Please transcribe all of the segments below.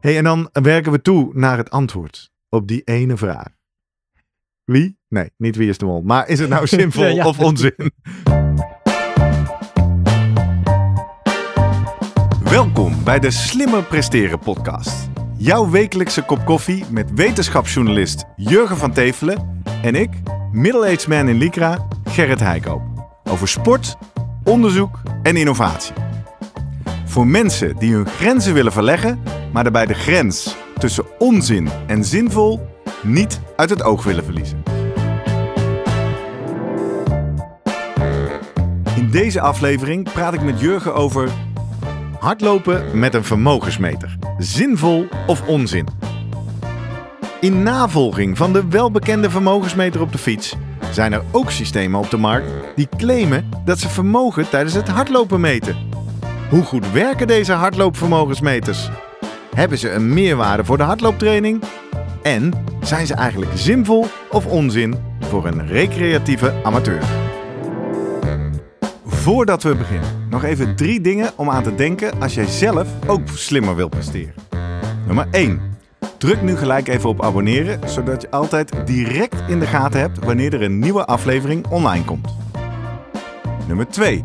hey, en dan werken we toe naar het antwoord op die ene vraag. Wie? Nee, niet wie is de mol. Maar is het nou Ja, ja. of onzin? Welkom bij de Slimmer Presteren podcast. Jouw wekelijkse kop koffie met wetenschapsjournalist Jurgen van Tevelen en ik, middle-aged man in Lycra, Gerrit Heikoop. Over sport, onderzoek en innovatie. Voor mensen die hun grenzen willen verleggen, maar daarbij de grens tussen onzin en zinvol niet uit het oog willen verliezen. In deze aflevering praat ik met Jurgen over hardlopen met een vermogensmeter. Zinvol of onzin? In navolging van de welbekende vermogensmeter op de fiets zijn er ook systemen op de markt die claimen dat ze vermogen tijdens het hardlopen meten. Hoe goed werken deze hardloopvermogensmeters? Hebben ze een meerwaarde voor de hardlooptraining? En zijn ze eigenlijk zinvol of onzin voor een recreatieve amateur? Voordat we beginnen, nog even drie dingen om aan te denken als jij zelf ook slimmer wilt presteren. Nummer 1. Druk nu gelijk even op abonneren, zodat je altijd direct in de gaten hebt wanneer er een nieuwe aflevering online komt. Nummer 2.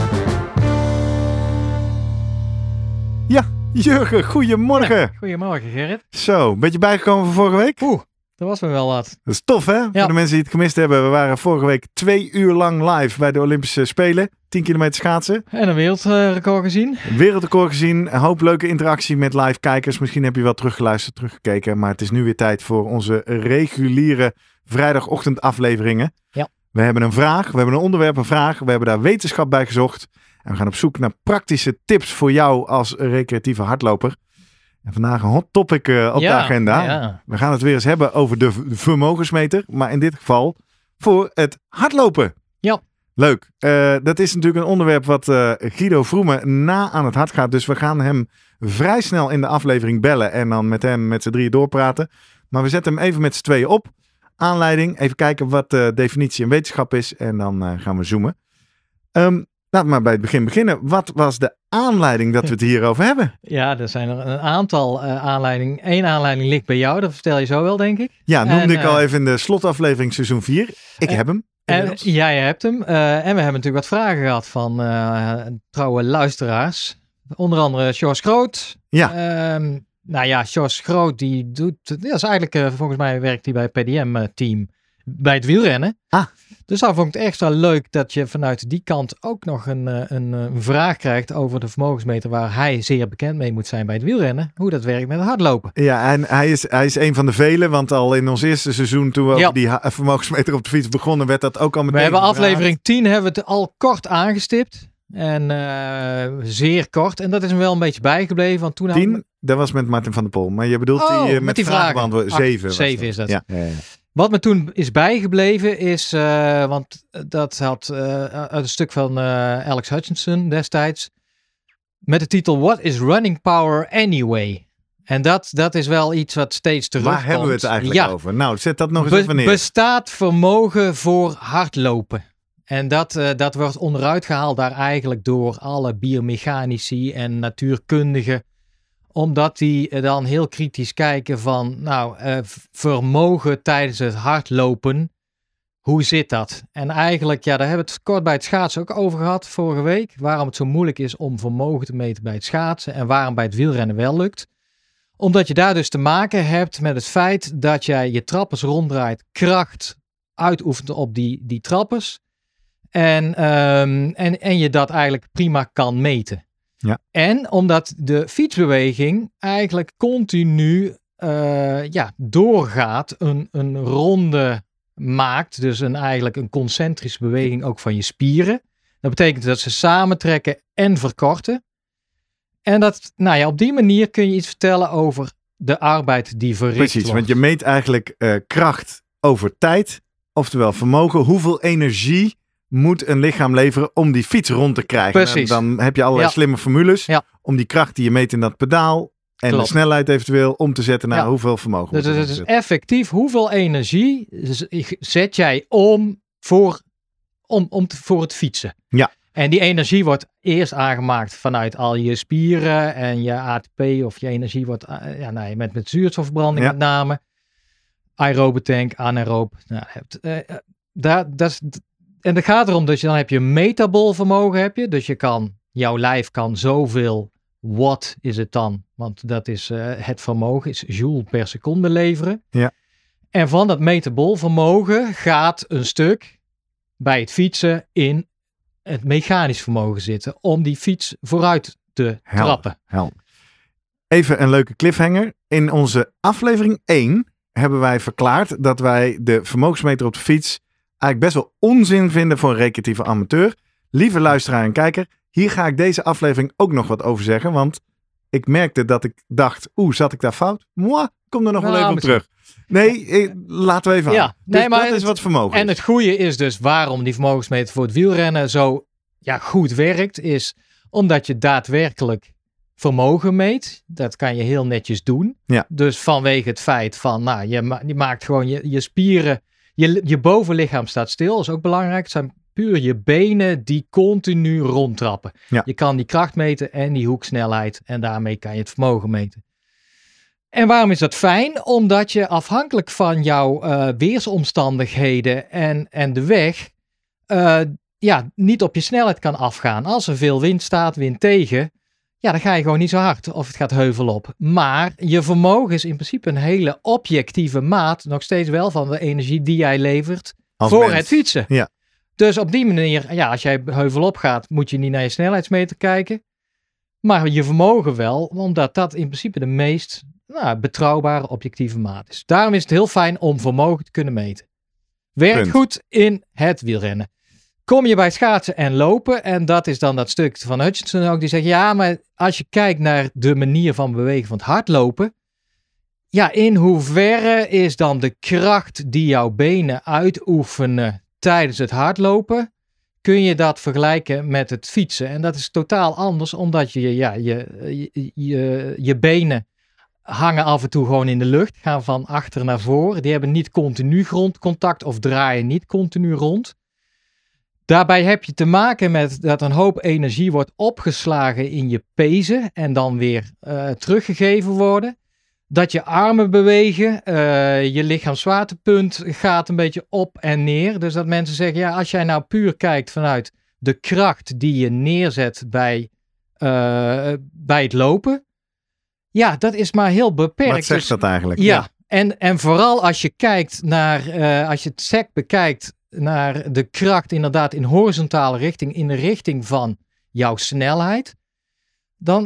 Jurgen, goedemorgen. Goedemorgen Gerrit. Zo, ben je bijgekomen van vorige week? Oeh, dat was me wel wat. Dat is tof, hè? Voor de mensen die het gemist hebben. We waren vorige week twee uur lang live bij de Olympische Spelen. 10 kilometer schaatsen. En een wereldrecord gezien. Wereldrecord gezien. Een hoop leuke interactie met live kijkers. Misschien heb je wel teruggeluisterd, teruggekeken. Maar het is nu weer tijd voor onze reguliere vrijdagochtend afleveringen. Ja. We hebben een vraag. We hebben een onderwerp, een vraag. We hebben daar wetenschap bij gezocht. En we gaan op zoek naar praktische tips voor jou als recreatieve hardloper. En vandaag een hot topic eh, op ja, de agenda. Ja. We gaan het weer eens hebben over de vermogensmeter. Maar in dit geval voor het hardlopen. Ja. Leuk. Eh, dat is natuurlijk een onderwerp wat eh, Guido Vroemen na aan het hart gaat. Dus we gaan hem vrij snel in de aflevering bellen. En dan met hem met z'n drieën doorpraten. Maar we zetten hem even met z'n tweeën op. Aanleiding. Even kijken wat de definitie en wetenschap is. En dan gaan we zoomen. Ehm, we maar bij het begin beginnen. Wat was de aanleiding dat we het hierover hebben? Ja, er zijn er een aantal eh, aanleidingen. Eén aanleiding ligt bij jou, dat vertel je zo wel, denk ik. Ja, noemde En, ik al eh, even in de slotaflevering seizoen 4. Ik en- heb hem. En, jij hebt hem. Eh, en we hebben natuurlijk wat vragen gehad van eh, trouwe luisteraars. Onder andere George Groot. Ja. Ehm, nou ja, George Groot, die doet... Dat is eigenlijk, eh, volgens mij werkt hij bij het PDM-team bij het wielrennen. Ah. Dus dan vond ik het extra leuk dat je vanuit die kant ook nog een, eh, een, eh, een vraag krijgt over de vermogensmeter waar hij zeer bekend mee moet zijn bij het wielrennen. Hoe dat werkt met het hardlopen. Ja, en hij is, hij is een van de velen, want al in ons eerste seizoen, toen we Ja. over die vermogensmeter op de fiets begonnen, werd dat ook al meteen We hebben gevraagd. aflevering 10 hebben we het al kort aangestipt. En eh, zeer kort. En dat is hem wel een beetje bijgebleven. Want toen hadden we- 10, dat was met Martin van der Pol. Maar je bedoelt Oh, die eh, met met, die vragen vragen. 7 was zeven is dat. Ja, ja, ja. Wat me toen is bijgebleven is, eh, want dat had eh, uit een stuk van eh, Alex Hutchinson destijds, met de titel What is running power anyway? En dat, dat is wel iets wat steeds terugkomt. Waar hebben we het eigenlijk ja, over? Nou, zet dat nog eens Be- even neer. bestaat vermogen voor hardlopen? En dat, dat wordt onderuit gehaald daar eigenlijk door alle biomechanici en natuurkundigen. Omdat die eh, dan heel kritisch kijken van, nou, eh, vermogen tijdens het hardlopen, hoe zit dat? En eigenlijk, ja, daar hebben we het kort bij het schaatsen ook over gehad vorige week. Waarom het zo moeilijk is om vermogen te meten bij het schaatsen en waarom bij het wielrennen wel lukt omdat je daar dus te maken hebt met het feit dat jij je trappers ronddraait, kracht uitoefent op die, die trappers. En, ehm, en, en je dat eigenlijk prima kan meten. Ja. En omdat de fietsbeweging eigenlijk continu eh, ja, doorgaat, een, een ronde maakt, dus een, eigenlijk een concentrische beweging ook van je spieren. Dat betekent dat ze samentrekken en verkorten. En dat, nou ja, op die manier kun je iets vertellen over de arbeid die verricht Precies, wordt. want je meet eigenlijk eh, kracht over tijd Oftewel vermogen, hoeveel energie moet een lichaam leveren om die fiets rond te krijgen. Precies. Dan heb je allerlei Ja. slimme formules Ja. om die kracht die je meet in dat pedaal en Klopt. de snelheid eventueel om te zetten naar Ja. hoeveel vermogen. Dus het is effectief hoeveel energie zet jij om voor, om, om te- voor het fietsen. Ja. En die energie wordt eerst aangemaakt vanuit al je spieren en je ATP of je energie wordt eh, ja, nou, met, met zuurstofverbranding met name. Aerobe tank, anaerob. Nou, hebt, eh, eh, daar, dat is, en het gaat erom, dus dan heb je metabol vermogen heb je. Dus je kan, jouw lijf kan zoveel watt is het dan. Want dat is eh, het vermogen, is joule per seconde leveren. Ja. En van dat metabol vermogen gaat een stuk bij het fietsen in het mechanisch vermogen zitten. Om die fiets vooruit te trappen. Helder. Even een leuke cliffhanger. In onze aflevering 1 hebben wij verklaard dat wij de vermogensmeter op de fiets eigenlijk best wel onzin vinden voor een recreatieve amateur. Lieve luisteraar en kijker, hier ga ik deze aflevering ook nog wat over zeggen, want ik merkte dat ik dacht, oeh, zat ik daar fout? Moi, kom er nog wel Nou, even op terug. Nee, eh, laten we even Ja, aan. nee, Dus maar dat is wat vermogen En het goede is dus waarom die vermogensmeter voor het wielrennen zo ja, goed werkt, is omdat je daadwerkelijk vermogen meet. Dat kan je heel netjes doen. Ja. Dus vanwege het feit van, nou, je, ma- je maakt gewoon je, je spieren, je, je bovenlichaam staat stil, dat is ook belangrijk. Het zijn puur je benen die continu rondtrappen. Ja. Je kan die kracht meten en die hoeksnelheid en daarmee kan je het vermogen meten. En waarom is dat fijn? Omdat je afhankelijk van jouw eh, weersomstandigheden en, en de weg, eh, ja, niet op je snelheid kan afgaan. Als er veel wind staat, wind tegen, ja, dan ga je gewoon niet zo hard of het gaat heuvel op. Maar je vermogen is in principe een hele objectieve maat, nog steeds wel van de energie die jij levert Als voor mens. het fietsen. Ja. Dus op die manier, ja, als jij heuvel op gaat, moet je niet naar je snelheidsmeter kijken. Maar je vermogen wel, omdat dat in principe de meest nou, betrouwbare objectieve maat is. Daarom is het heel fijn om vermogen te kunnen meten. Werkt Punt. goed in het wielrennen. Kom je bij schaatsen en lopen, en dat is dan dat stuk van Hutchinson ook, die zegt, ja, maar als je kijkt naar de manier van bewegen van het hardlopen, ja, in hoeverre is dan de kracht die jouw benen uitoefenen tijdens het hardlopen, kun je dat vergelijken met het fietsen? En dat is totaal anders, omdat je, ja, je, je, je, je benen hangen af en toe gewoon in de lucht, gaan van achter naar voor. Die hebben niet continu grondcontact of draaien niet continu rond. Daarbij heb je te maken met dat een hoop energie wordt opgeslagen in je pezen en dan weer eh, teruggegeven worden. Dat je armen bewegen, eh, je lichaamswaartepunt gaat een beetje op en neer. Dus dat mensen zeggen, ja, als jij nou puur kijkt vanuit de kracht die je neerzet bij, eh, bij het lopen. Ja, dat is maar heel beperkt. Wat zegt Dus- dat eigenlijk? ja, En, en vooral als je kijkt naar, als je het SEC bekijkt, naar de kracht inderdaad in horizontale richting, in de richting van jouw snelheid, dan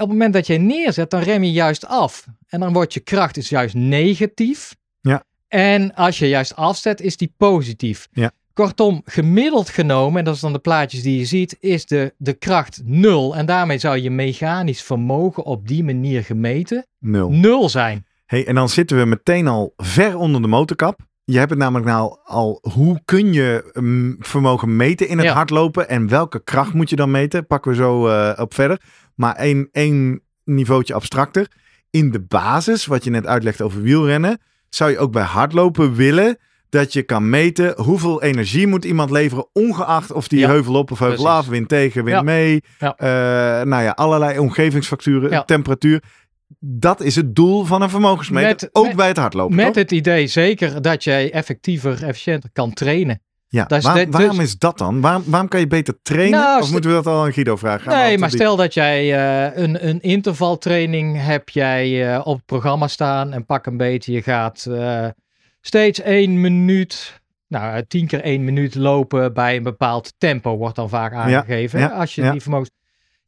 op het moment dat je neerzet, dan rem je juist af. En dan wordt je kracht is juist negatief. Ja. En als je juist afzet, is die positief. Ja. Kortom, gemiddeld genomen, en dat is dan de plaatjes die je ziet, is de, de kracht nul. En daarmee zou je mechanisch vermogen op die manier gemeten Nul. nul zijn. Hey, en dan zitten we meteen al ver onder de motorkap. Je hebt het namelijk nou al, hoe kun je mm, vermogen meten in het Ja. hardlopen en welke kracht moet je dan meten? Pakken we zo eh, op verder. Maar één, één niveautje abstracter. In de basis, wat je net uitlegt over wielrennen, zou je ook bij hardlopen willen dat je kan meten hoeveel energie moet iemand leveren, ongeacht of die Ja, heuvel op of heuvel af, wind tegen, wind Ja. mee. Ja. Eh, nou ja, allerlei omgevingsfacturen, temperatuur. Dat is het doel van een vermogensmeter, Met- ook met- bij het hardlopen. Met toch? het idee zeker dat jij effectiever, efficiënter kan trainen. Ja, Dat is waar- de- dus- waarom is dat dan? Waarom, waarom kan je beter trainen? Nou, of moeten we dat al aan Guido vragen? Nee, maar te stel dat jij eh, een, een intervaltraining heb jij eh, op het programma staan en pak een beetje, je gaat eh, steeds één minuut, nou tien keer één minuut lopen bij een bepaald tempo wordt dan vaak aangegeven. ja, als je ja. die vermogens...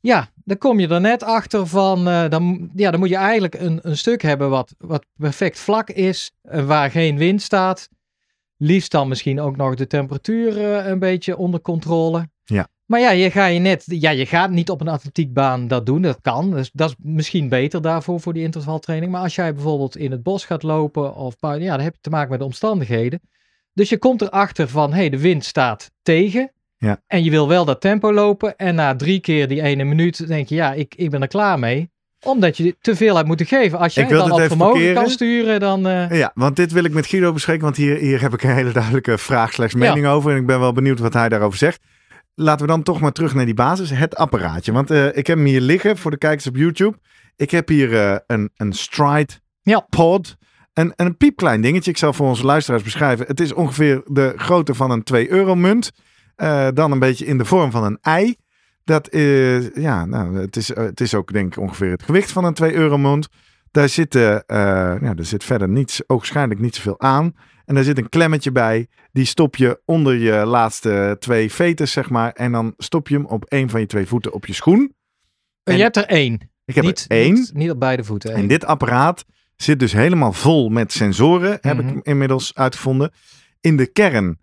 Ja, dan kom je er net achter van, eh, dan, ja, dan moet je eigenlijk een, een stuk hebben wat, wat perfect vlak is, eh, waar geen wind staat. Liefst dan misschien ook nog de temperatuur eh, een beetje onder controle. Ja. Maar ja, je, ga je, net, ja, je gaat niet op een atletiekbaan dat doen. Dat kan. Dus dat is misschien beter daarvoor voor die intervaltraining. Maar als jij bijvoorbeeld in het bos gaat lopen of ja, dan heb je te maken met de omstandigheden. Dus je komt erachter van, hé, hey, de wind staat tegen. Ja. En je wil wel dat tempo lopen. En na drie keer die ene minuut denk je, ja, ik, ik ben er klaar mee. Omdat je te veel hebt moeten geven. Als wil dan op vermogen parkeren. kan sturen, dan... eh, Ja, want dit wil ik met Guido bespreken, want hier, hier heb ik een hele duidelijke vraag slechts mening over. En ik ben wel benieuwd wat hij daarover zegt. Laten we dan toch maar terug naar die basis, het apparaatje. Want eh, ik heb hem hier liggen voor de kijkers op YouTube. Ik heb hier eh, een, een Stride Ja. Pod. Een, een piepklein dingetje. Ik zal voor onze luisteraars beschrijven. Het is ongeveer de grootte van een 2 euro munt. Eh, dan een beetje in de vorm van een ei. Dat is, ja, nou, het is, het is ook denk ik ongeveer het gewicht van een 2 euro munt. Daar zit, eh, eh, ja, er zit verder niets, ogenschijnlijk niet zoveel aan. En daar zit een klemmetje bij. Die stop je onder je laatste twee veters, zeg maar. En dan stop je hem op een van je twee voeten op je schoen. En- je hebt er één. Ik heb niet, er één. Niet, niet op beide voeten. En dit apparaat zit dus helemaal vol met sensoren, heb Mhm. ik inmiddels uitgevonden. In de kern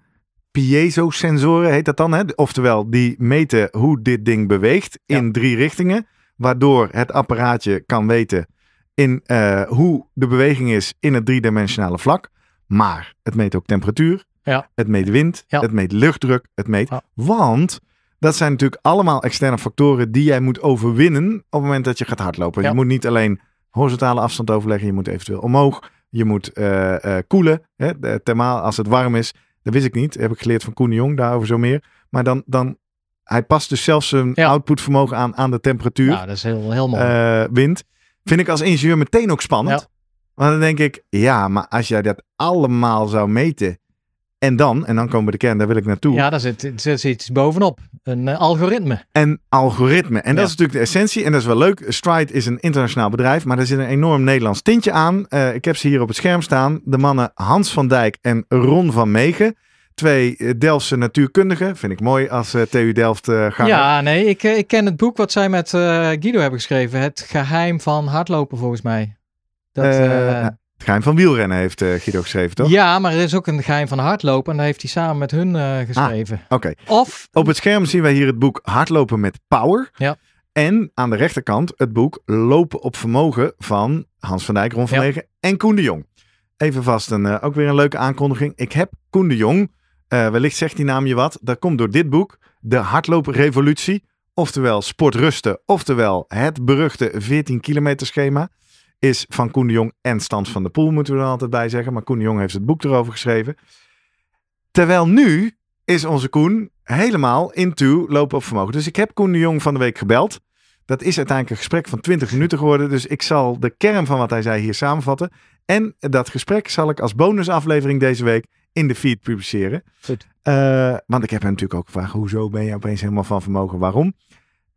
piezo-sensoren heet dat dan. Hè? Oftewel, die meten hoe dit ding beweegt Ja. in drie richtingen. Waardoor het apparaatje kan weten in, eh, hoe de beweging is in het driedimensionale vlak. Maar het meet ook temperatuur. Ja. Het meet wind. Ja. Het meet luchtdruk. Het meet... Want dat zijn natuurlijk allemaal externe factoren die jij moet overwinnen op het moment dat je gaat hardlopen. Je moet niet alleen horizontale afstand overleggen. Je moet eventueel omhoog. Je moet eh, eh, koelen. Hè, thermaal als het warm is. Dat wist ik niet. Heb ik geleerd van Koen Jong. Daarover zo meer. Maar dan, dan hij past dus zelfs zijn Ja. outputvermogen aan aan de temperatuur. Ja, dat is heel, heel mooi. eh, wind. Vind ik als ingenieur meteen ook spannend. Ja. Want dan denk ik, ja, maar als jij dat allemaal zou meten. En dan, en dan komen we de kern, daar wil ik naartoe. ja, daar zit, zit iets bovenop. Een eh, algoritme. En algoritme. En dat is natuurlijk de essentie. En dat is wel leuk. Stride is een internationaal bedrijf. Maar er zit een enorm Nederlands tintje aan. Eh, ik heb ze hier op het scherm staan. De mannen Hans van Dijk en Ron van Megen. Twee eh, Delftse natuurkundigen. Vind ik mooi als TU Delft gaan. Ja, nee, ik, ik ken het boek wat zij met Guido hebben geschreven. Het geheim van hardlopen, volgens mij. Dat, eh, Het geheim van wielrennen heeft eh, Guido geschreven, toch? ja, maar er is ook een geheim van hardlopen. En dat heeft hij samen met hun eh, geschreven. Oké. Of, Op het scherm zien wij hier het boek Hardlopen met Power. Ja. En aan de rechterkant het boek Lopen op Vermogen van Hans van Dijk, Ron van Ja. Megen en Koen de Jong. Even vast, een, eh, ook weer een leuke aankondiging. Ik heb Koen de Jong, wellicht zegt die naam je wat. Dat komt door dit boek, De Hardlooprevolutie. Oftewel Sportrusten, oftewel het beruchte 14 kilometer schema. Is van Koen de Jong en Stans van de Poel, moeten we er altijd bij zeggen. Maar Koen de Jong heeft het boek erover geschreven. Terwijl nu is onze Koen helemaal into lopen op vermogen. Dus ik heb Koen de Jong van de week gebeld. Dat is uiteindelijk een gesprek van 20 minuten geworden. Dus ik zal de kern van wat hij zei hier samenvatten. En dat gesprek zal ik als bonusaflevering deze week in de feed publiceren. Goed. Eh, want ik heb hem natuurlijk ook gevraagd, hoezo ben je opeens helemaal van vermogen? Waarom?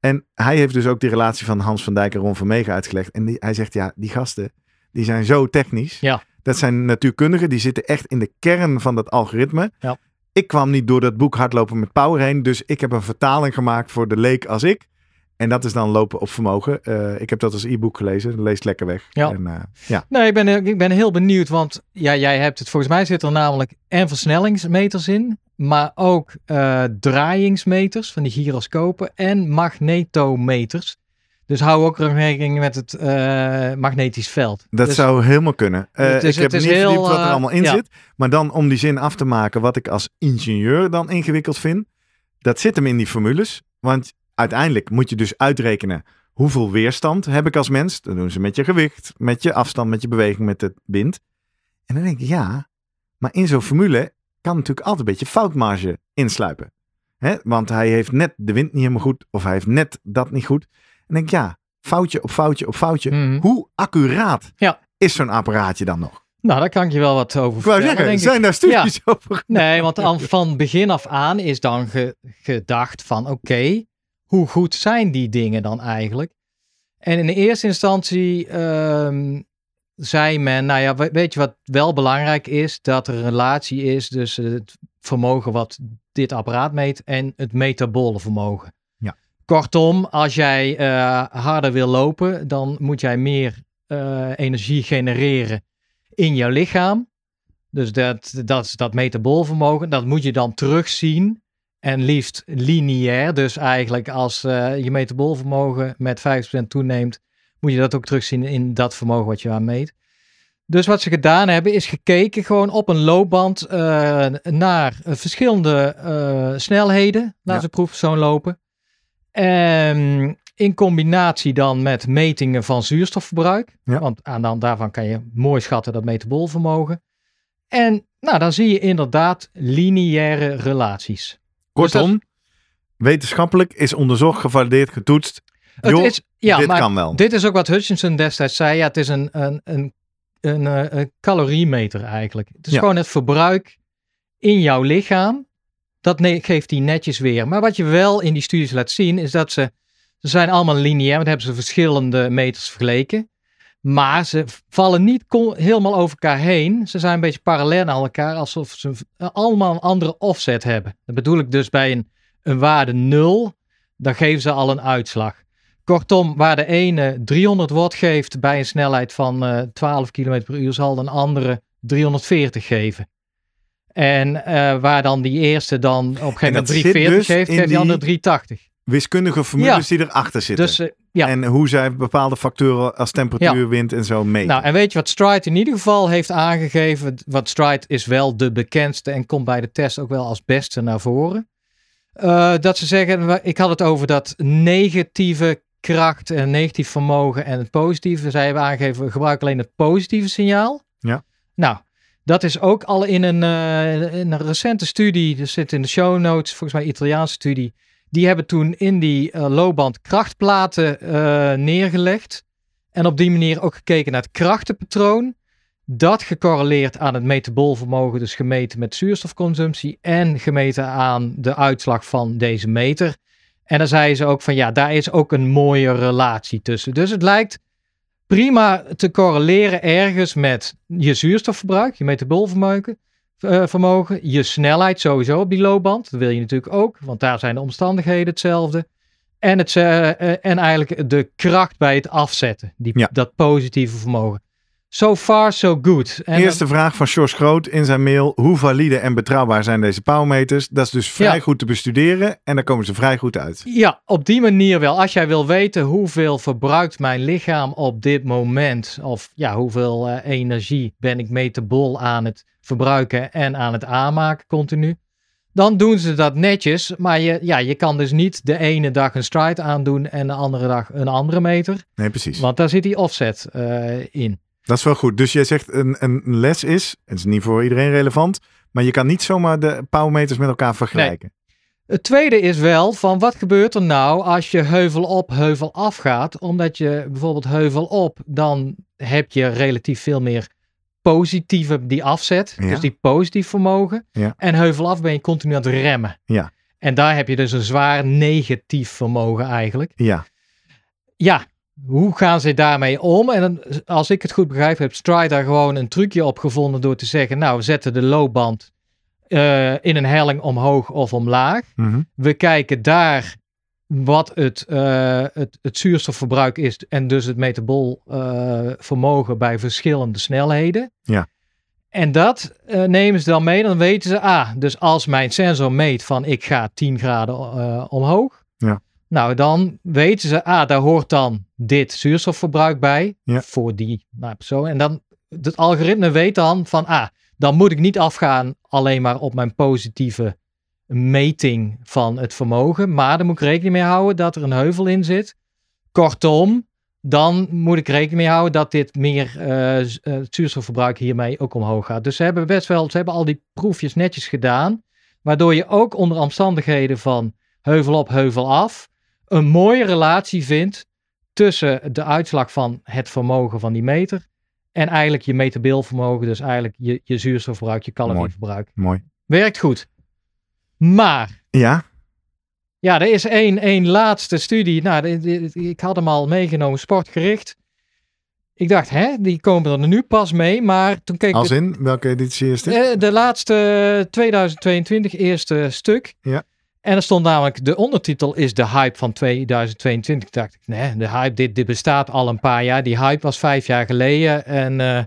En hij heeft dus ook die relatie van Hans van Dijk en Ron van Megen uitgelegd. En die, hij zegt, ja, die gasten, die zijn zo technisch. Ja. Dat zijn natuurkundigen, die zitten echt in de kern van dat algoritme. Ja. Ik kwam niet door dat boek Hardlopen met Power heen. Dus ik heb een vertaling gemaakt voor de leek als ik. En dat is dan lopen op vermogen. Eh, ik heb dat als e-book gelezen. Leest lekker weg. Ja. En, eh, ja. nee, ik ben, ik ben heel benieuwd. Want ja, jij hebt het, volgens mij zit er namelijk en versnellingsmeters in. Maar ook eh, draaiingsmeters van die gyroscopen en magnetometers. Dus hou ook rekening met het eh, magnetisch veld. Dat Dus- zou helemaal kunnen. Eh, is- ik heb niet heel, verdiept wat er eh, allemaal in ja. zit. Maar dan om die zin af te maken wat ik als ingenieur dan ingewikkeld vind. Dat zit hem in die formules. Want uiteindelijk moet je dus uitrekenen hoeveel weerstand heb ik als mens. Dat doen ze met je gewicht, met je afstand, met je beweging, met het wind. En dan denk ik, ja, maar in zo'n formule kan natuurlijk altijd een beetje foutmarge insluipen. Hè? Want hij heeft net de wind niet helemaal goed, of hij heeft net dat niet goed. En denk ik, ja, foutje op foutje op foutje. Mhm. Hoe accuraat Ja. is zo'n apparaatje dan nog? Nou, daar kan ik je wel wat over Ik vertellen, zeggen, ik. zijn daar studies over? Nee, want al van begin af aan is dan ge- gedacht van oké, hoe goed zijn die dingen dan eigenlijk? En in de eerste instantie ehm, zei men, nou ja, we- weet je wat wel belangrijk is? Dat er een relatie is tussen het vermogen wat dit apparaat meet en het metabole vermogen. Ja. Kortom, als jij eh, harder wil lopen, dan moet jij meer eh, energie genereren in jouw lichaam. Dus dat, dat, is dat metabolvermogen, dat moet je dan terugzien. En liefst lineair. Dus eigenlijk als eh, je metabolvermogen met 5% toeneemt, moet je dat ook terugzien in dat vermogen wat je aan meet. Dus wat ze gedaan hebben is gekeken gewoon op een loopband uh, naar verschillende uh, snelheden. Laten ja. ze proefpersoon lopen. En in combinatie dan met metingen van zuurstofverbruik. Ja. Want aan de hand daarvan kan je mooi schatten dat metabolvermogen. En nou, dan zie je inderdaad lineaire relaties. Kortom, wetenschappelijk is onderzocht, gevalideerd, getoetst. Het is, ja, dit maar kan wel. dit is ook wat Hutchinson destijds zei. Ja, het is een, een, een, een, eh, een caloriemeter eigenlijk. Het is Ja. gewoon het verbruik in jouw lichaam. Dat geeft hij netjes weer. Maar wat je wel in die studies laat zien, is dat ze, ze zijn allemaal lineair. Want hebben ze verschillende meters vergeleken. Maar ze vallen niet helemaal over elkaar heen. Ze zijn een beetje parallel aan elkaar, alsof ze allemaal een andere offset hebben. Dat bedoel ik dus bij een, een waarde 0, dan geven ze al een uitslag. Kortom, waar de ene 300 watt geeft bij een snelheid van eh 12 km per uur, zal de andere 340 geven. En eh, waar dan die eerste dan op een gegeven moment dat zit 340 dus geeft, geeft die andere die- 380. Wiskundige formules die erachter zitten. Dus eh, ja. En hoe zij bepaalde factoren als temperatuur, wind en zo meten. Nou, en weet je wat Stride in ieder geval heeft aangegeven? Want Stride is wel de bekendste en komt bij de test ook wel als beste naar voren. Eh, dat ze zeggen, ik had het over dat negatieve kracht en negatief vermogen en het positieve. Zij hebben aangegeven, we gebruiken alleen het positieve signaal. Ja. Nou, dat is ook al in een, eh, in een recente studie, dat zit in de show notes, volgens mij Italiaanse studie. Die hebben toen in die eh, loopband krachtplaten eh, neergelegd. En op die manier ook gekeken naar het krachtenpatroon. Dat gecorreleerd aan het metabolvermogen, dus gemeten met zuurstofconsumptie en gemeten aan de uitslag van deze meter. En dan zeiden ze ook van ja, daar is ook een mooie relatie tussen. Dus het lijkt prima te correleren ergens met je zuurstofverbruik, je metabolvermogen, vermogen, je snelheid sowieso op die loopband. Dat wil je natuurlijk ook, want daar zijn de omstandigheden hetzelfde. En, het, eh, eh, en eigenlijk de kracht bij het afzetten, die, Ja. dat positieve vermogen. So far, so good. En Eerste vraag van Sjors Groot in zijn mail. Hoe valide en betrouwbaar zijn deze powermeters? Dat is dus vrij Ja. goed te bestuderen en daar komen ze vrij goed uit. Ja, op die manier wel. Als jij wil weten hoeveel verbruikt mijn lichaam op dit moment, of ja, hoeveel eh, energie ben ik metabol aan het verbruiken en aan het aanmaken continu, dan doen ze dat netjes. Maar je, ja, je kan dus niet de ene dag een stride aandoen en de andere dag een andere meter, Nee, precies. want daar zit die offset eh, in. Dat is wel goed. Dus jij zegt een, een les is, het is niet voor iedereen relevant, maar je kan niet zomaar de powermeters met elkaar vergelijken. Het tweede is wel van wat gebeurt er nou als je heuvel op, heuvel af gaat. Omdat je bijvoorbeeld heuvel op, dan heb je relatief veel meer positieve die afzet. Ja. Dus die positief vermogen. Ja. En heuvel af ben je continu aan het remmen. Ja. En daar heb je dus een zwaar negatief vermogen eigenlijk. Ja, Ja, hoe gaan ze daarmee om? En dan, als ik het goed begrijp, heeft Stride daar gewoon een trucje op gevonden door te zeggen, nou, we zetten de loopband eh, in een helling omhoog of omlaag. Mhm. We kijken daar wat het, eh, het, het zuurstofverbruik is en dus het metabolvermogen vermogen bij verschillende snelheden. Ja. En dat eh, nemen ze dan mee. Dan weten ze, ah, dus als mijn sensor meet van ik ga 10 graden eh, omhoog. Nou, dan weten ze, ah, daar hoort dan dit zuurstofverbruik bij Ja. voor die nou, persoon. En dan, het algoritme weet dan van, ah, dan moet ik niet afgaan alleen maar op mijn positieve meting van het vermogen. Maar dan moet ik rekening mee houden dat er een heuvel in zit. Kortom, dan moet ik rekening mee houden dat dit meer het zuurstofverbruik hiermee ook omhoog gaat. Dus ze hebben best wel, ze hebben al die proefjes netjes gedaan. Waardoor je ook onder omstandigheden van heuvel op, heuvel af, een mooie relatie vindt tussen de uitslag van het vermogen van die meter en eigenlijk je metaboolvermogen, dus eigenlijk je, je zuurstofverbruik, je calorieverbruik. mooi. Werkt goed. Maar, Ja, ja, er is één, één laatste studie. Nou, ik had hem al meegenomen, sportgericht. Ik dacht, hè, die komen er nu pas mee. Maar toen keek ik als in, welke editie is dit? eh, de laatste 2022 eerste stuk. Ja. En er stond namelijk, de ondertitel is de hype van 2022. Toen dacht ik, nee, de hype, dit, dit bestaat al een paar jaar. Die hype was vijf jaar geleden. En, eh,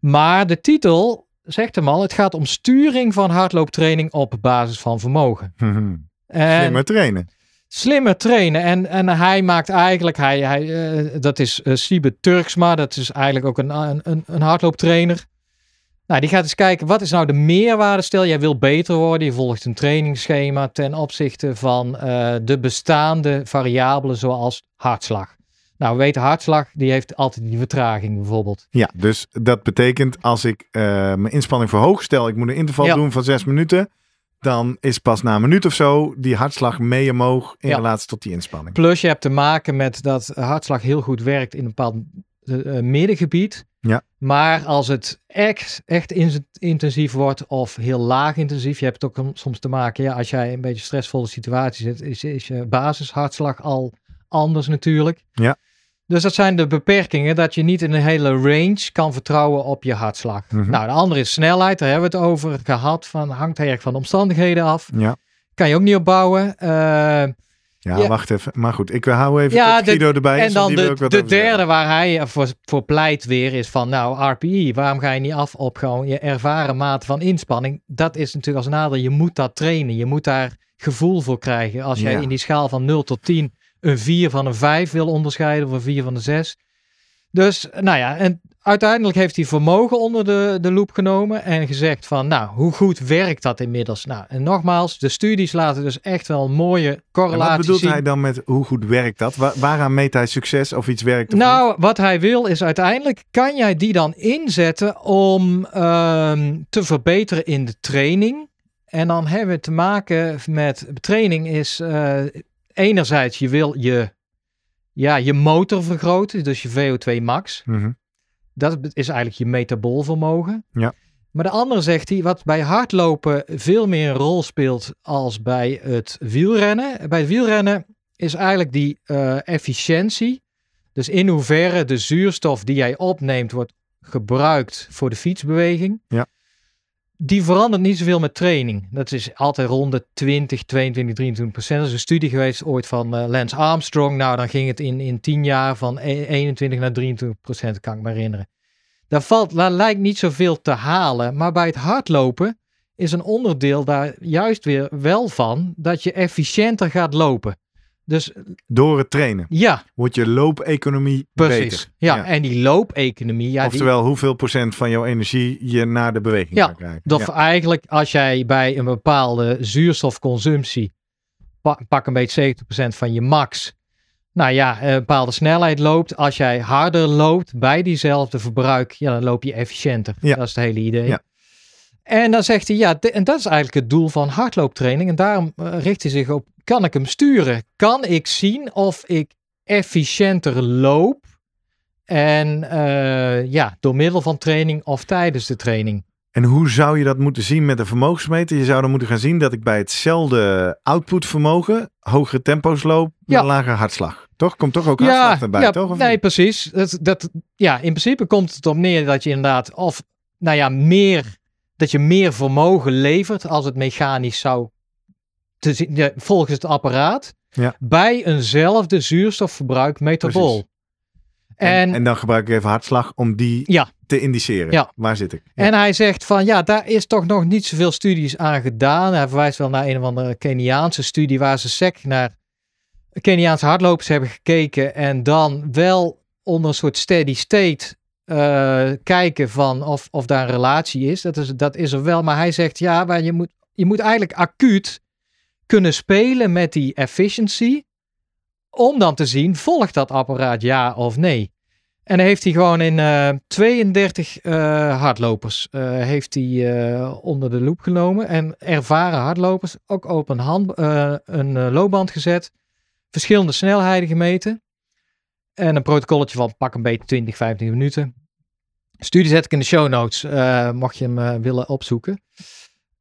maar de titel zegt hem al, het gaat om sturing van hardlooptraining op basis van vermogen. En Slimmer trainen. slimmer trainen. En, en hij maakt eigenlijk, hij, hij, eh, dat is uh, Siebe Turksma, dat is eigenlijk ook een, een, een hardlooptrainer. Nou, die gaat eens kijken, wat is nou de meerwaarde? Stel, jij wil beter worden, je volgt een trainingsschema ten opzichte van uh, de bestaande variabelen zoals hartslag. Nou, we weten hartslag, die heeft altijd die vertraging bijvoorbeeld. Ja, dus dat betekent als ik uh, mijn inspanning verhoog, stel ik moet een interval ja. doen van zes minuten, dan is pas na een minuut of zo die hartslag mee omhoog in ja. relatie tot die inspanning. Plus je hebt te maken met dat hartslag heel goed werkt in een bepaald uh, middengebied. Ja. Maar als het echt, echt intensief wordt of heel laag intensief, je hebt het ook soms te maken, ja, als jij een beetje stressvolle situatie zit, is, is je basishartslag al anders natuurlijk. Ja. Dus dat zijn de beperkingen dat je niet in een hele range kan vertrouwen op je hartslag. Mm -hmm. Nou, de andere is snelheid, daar hebben we het over gehad, van, hangt erg van de omstandigheden af. Ja. Kan je ook niet opbouwen. Uh, ja, ja, wacht even. Maar goed, ik hou even ja, Guido erbij. En dan de, de derde zeggen. waar hij voor, voor pleit weer is van, nou, RPI, waarom ga je niet af op gewoon je ervaren mate van inspanning? Dat is natuurlijk als nadeel, je moet dat trainen. Je moet daar gevoel voor krijgen. Als jij Ja. in die schaal van 0 tot 10 een 4 van een 5 wil onderscheiden of een 4 van een 6. Dus, nou ja, en uiteindelijk heeft hij vermogen onder de, de loep genomen en gezegd van, nou, hoe goed werkt dat inmiddels? Nou, en nogmaals, de studies laten dus echt wel mooie En correlatie wat bedoelt zien. hij dan met hoe goed werkt dat? Wa- waaraan meet hij succes of iets werkt? Of niet? Nou, wat hij wil is uiteindelijk, kan jij die dan inzetten om ehm, te verbeteren in de training? En dan hebben we te maken met, training is eh, enerzijds, je wil je, ja, je motor vergroten, dus je VO2 max. Mhm. Dat is eigenlijk je metaboolvermogen. Ja. Maar de andere zegt hij, wat bij hardlopen veel meer een rol speelt als bij het wielrennen. Bij het wielrennen is eigenlijk die eh, efficiëntie, dus in hoeverre de zuurstof die jij opneemt wordt gebruikt voor de fietsbeweging. Ja. Die verandert niet zoveel met training. Dat is altijd rond de 20, 22, 23 procent. Er is een studie geweest ooit van eh, Lance Armstrong. Nou, dan ging het in, in 10 jaar van e- 21 naar 23 procent, kan ik me herinneren. Daar, valt, daar lijkt niet zoveel te halen. Maar bij het hardlopen is een onderdeel daar juist weer wel van dat je efficiënter gaat lopen. Dus Door het trainen ja, wordt je loopeconomie precies. beter. Ja, en die loopeconomie, ja, die, Oftewel, hoeveel procent van jouw energie je naar de beweging Ja, kan krijgen. Dat Ja. eigenlijk als jij bij een bepaalde zuurstofconsumptie pa- pak een beetje 70% van je max. Nou ja, een bepaalde snelheid loopt. Als jij harder loopt bij diezelfde verbruik, ja, dan loop je efficiënter. Ja. Dat is het hele idee. Ja. En dan zegt hij, ja, en dat is eigenlijk het doel van hardlooptraining. En daarom eh, richt hij zich op, kan ik hem sturen? Kan ik zien of ik efficiënter loop? En eh, ja, door middel van training of tijdens de training. En hoe zou je dat moeten zien met een vermogensmeter? Je zou dan moeten gaan zien dat ik bij hetzelfde outputvermogen hogere tempo's loop met Ja. een lagere hartslag. Toch? Komt toch ook hartslag erbij, ja, toch? Of nee, niet? precies. Dat, dat, ja, in principe komt het op neer dat je inderdaad of, nou ja, meer, dat je meer vermogen levert als het mechanisch zou, te zien, ja, volgens het apparaat, Ja. bij eenzelfde zuurstofverbruik metabool. Precies. En, En, en, en dan gebruik ik even hartslag om die Ja. te indiceren. Ja. Waar zit ik? Ja. hij zegt van, ja, daar is toch nog niet zoveel studies aan gedaan. Hij verwijst wel naar een of andere Keniaanse studie waar ze sec naar Keniaanse hardlopers hebben gekeken en dan wel onder een soort steady state eh, kijken van of, of daar een relatie is. Dat, is. dat is er wel, maar hij zegt ja, maar je moet, je moet eigenlijk acuut kunnen spelen met die efficiency om dan te zien, volgt dat apparaat ja of nee? En heeft hij gewoon in eh, 32 eh, hardlopers eh, heeft hij, eh, onder de loep genomen. En ervaren hardlopers ook op een, hand, eh, een eh, loopband gezet. Verschillende snelheden gemeten. En een protocolletje van pak een beetje 20, 15 minuten. Studie zet ik in de show notes, eh, mocht je hem eh, willen opzoeken.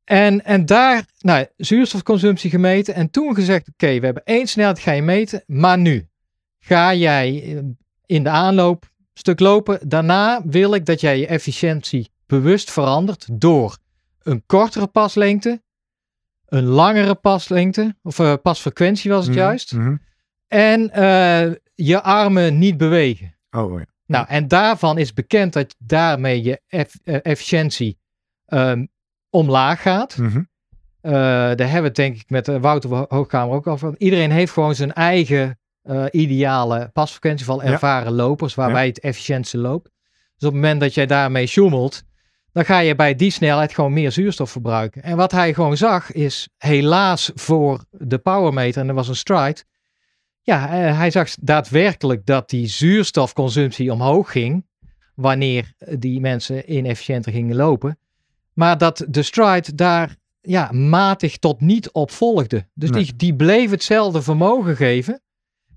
En, en daar, nou, zuurstofconsumptie gemeten. En toen gezegd, oké, we hebben één snelheid, ga je meten. Maar nu ga jij eh, in de aanloop een stuk lopen. Daarna wil ik dat jij je efficiëntie bewust verandert door een kortere paslengte, een langere paslengte, of eh, pasfrequentie was het Mhm, juist. mhm. En eh, je armen niet bewegen. Oh, oh ja. Nou, en daarvan is bekend dat daarmee je eff- efficiëntie ehm, omlaag gaat. Uh, daar hebben we het denk ik met uh, Wouter Hoogkamer ook over. Iedereen heeft gewoon zijn eigen uh, ideale pasfrequentie van ervaren lopers, waarbij ja. het efficiëntste loopt. Dus op het moment dat jij daarmee sjoemelt, dan ga je bij die snelheid gewoon meer zuurstof verbruiken. En wat hij gewoon zag is, helaas voor de powermeter, en dat was een stride, ja, hij zag daadwerkelijk dat die zuurstofconsumptie omhoog ging, wanneer die mensen inefficiënter gingen lopen. Maar dat de stride daar ja, matig tot niet op volgde. Dus nee. die, die bleef hetzelfde vermogen geven.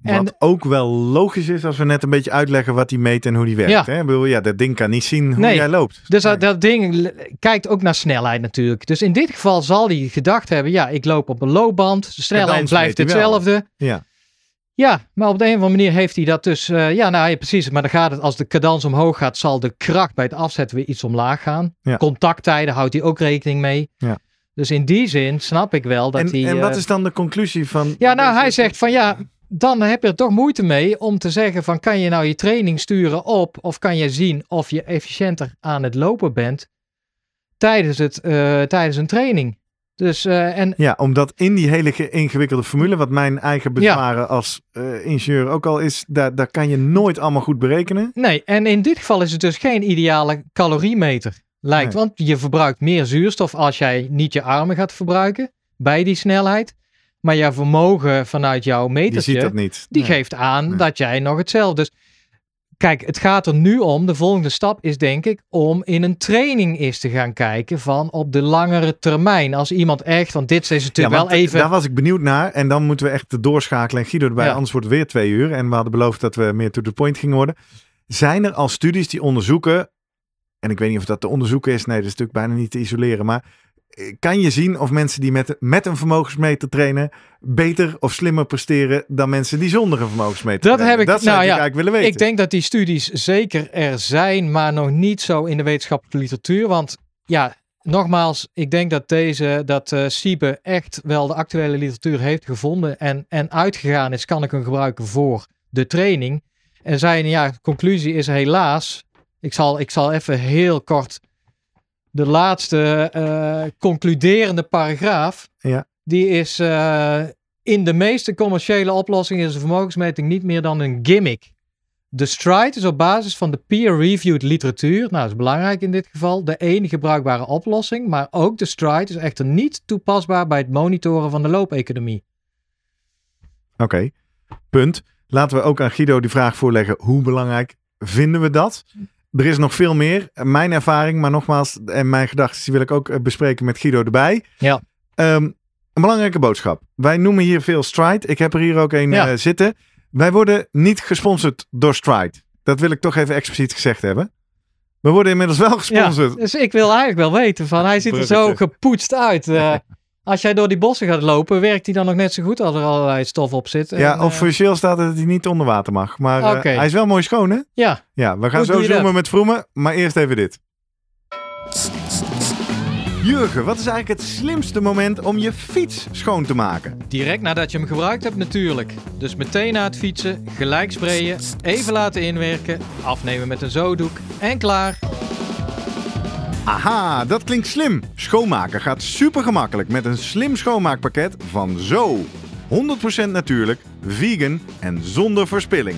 En, wat ook wel logisch is als we net een beetje uitleggen wat die meet en hoe die werkt. Ja, hè? Bedoel, ja dat ding kan niet zien hoe nee, jij loopt. Dus dat, dat ding kijkt ook naar snelheid natuurlijk. Dus in dit geval zal hij gedacht hebben, ja, ik loop op een loopband. De snelheid blijft hetzelfde. Ja. Ja, maar op de een of andere manier heeft hij dat dus. Uh, ja, nou ja, precies. Maar dan gaat het, als de cadans omhoog gaat, zal de kracht bij het afzetten weer iets omlaag gaan. Ja. Contacttijden houdt hij ook rekening mee. Ja. Dus in die zin snap ik wel dat en, hij. En wat uh, is dan de conclusie van. Ja, nou, hij zegt van ja, dan heb je er toch moeite mee om te zeggen van kan je nou je training sturen op of kan je zien of je efficiënter aan het lopen bent tijdens, het, uh, tijdens een training. Dus, uh, en... Ja, omdat in die hele ingewikkelde formule, wat mijn eigen bezwaren ja. als uh, ingenieur ook al is, daar, daar kan je nooit allemaal goed berekenen. Nee, en in dit geval is het dus geen ideale caloriemeter, lijkt. Nee. Want je verbruikt meer zuurstof als jij niet je armen gaat verbruiken bij die snelheid. Maar jouw vermogen vanuit jouw metertje, je ziet dat niet. die nee. geeft aan Nee. dat jij nog hetzelfde. Dus kijk, het gaat er nu om. De volgende stap is denk ik om in een training eens te gaan kijken van op de langere termijn. Als iemand echt, want dit is natuurlijk Ja, wel even... Daar was ik benieuwd naar. En dan moeten we echt doorschakelen. En Guido erbij, Ja. anders wordt het weer twee uur. En we hadden beloofd dat we meer to the point gingen worden. Zijn er al studies die onderzoeken... En ik weet niet of dat te onderzoeken is. Nee, dat is natuurlijk bijna niet te isoleren. Maar kan je zien of mensen die met, met een vermogensmeter trainen... beter of slimmer presteren dan mensen die zonder een vermogensmeter Dat trainen? heb ik- Dat zou nou ik ja, eigenlijk willen weten. Ik denk dat die studies zeker er zijn, maar nog niet zo in de wetenschappelijke literatuur. Want ja, nogmaals, ik denk dat deze, dat eh Siebe echt wel de actuele literatuur heeft gevonden en, en uitgegaan is, kan ik hem gebruiken voor de training. En zijn ja, conclusie is helaas, ik zal, ik zal even heel kort de laatste eh, concluderende paragraaf. Ja. Die is eh, in de meeste commerciële oplossingen is een vermogensmeting niet meer dan een gimmick. De stride is op basis van de peer-reviewed literatuur, nou dat is belangrijk in dit geval, de enige bruikbare oplossing. Maar ook de stride is echter niet toepasbaar bij het monitoren van de loopeconomie. Oké, punt. Laten we ook aan Guido die vraag voorleggen. Hoe belangrijk vinden we dat? Er is nog veel meer. Mijn ervaring, maar nogmaals, en mijn gedachten die wil ik ook eh, bespreken met Guido erbij. Ja. Ehm, een belangrijke boodschap. Wij noemen hier veel Stride. Ik heb er hier ook een Ja. eh, zitten. Wij worden niet gesponsord door Stride. Dat wil ik toch even expliciet gezegd hebben. We worden inmiddels wel Ja, gesponsord. dus ik wil eigenlijk wel weten van, hij ziet er zo gepoetst uit. Eh, als jij door die bossen gaat lopen, werkt hij dan nog net zo goed als er allerlei stof op zit? Ja, En, eh, officieel staat het dat hij niet onder water mag. Maar eh, hij is wel mooi schoon, hè? ja, Ja, we gaan Hoe zo dat? zoomen met Vroemen, maar eerst even dit. Jurgen, wat is eigenlijk het slimste moment om je fiets schoon te maken? direct nadat je hem gebruikt hebt natuurlijk. Dus meteen na het fietsen, gelijk sprayen, even laten inwerken, afnemen met een zooddoek en klaar. Aha, dat klinkt slim. Schoonmaken gaat super gemakkelijk met een slim schoonmaakpakket van Zo. 100% natuurlijk, vegan en zonder verspilling.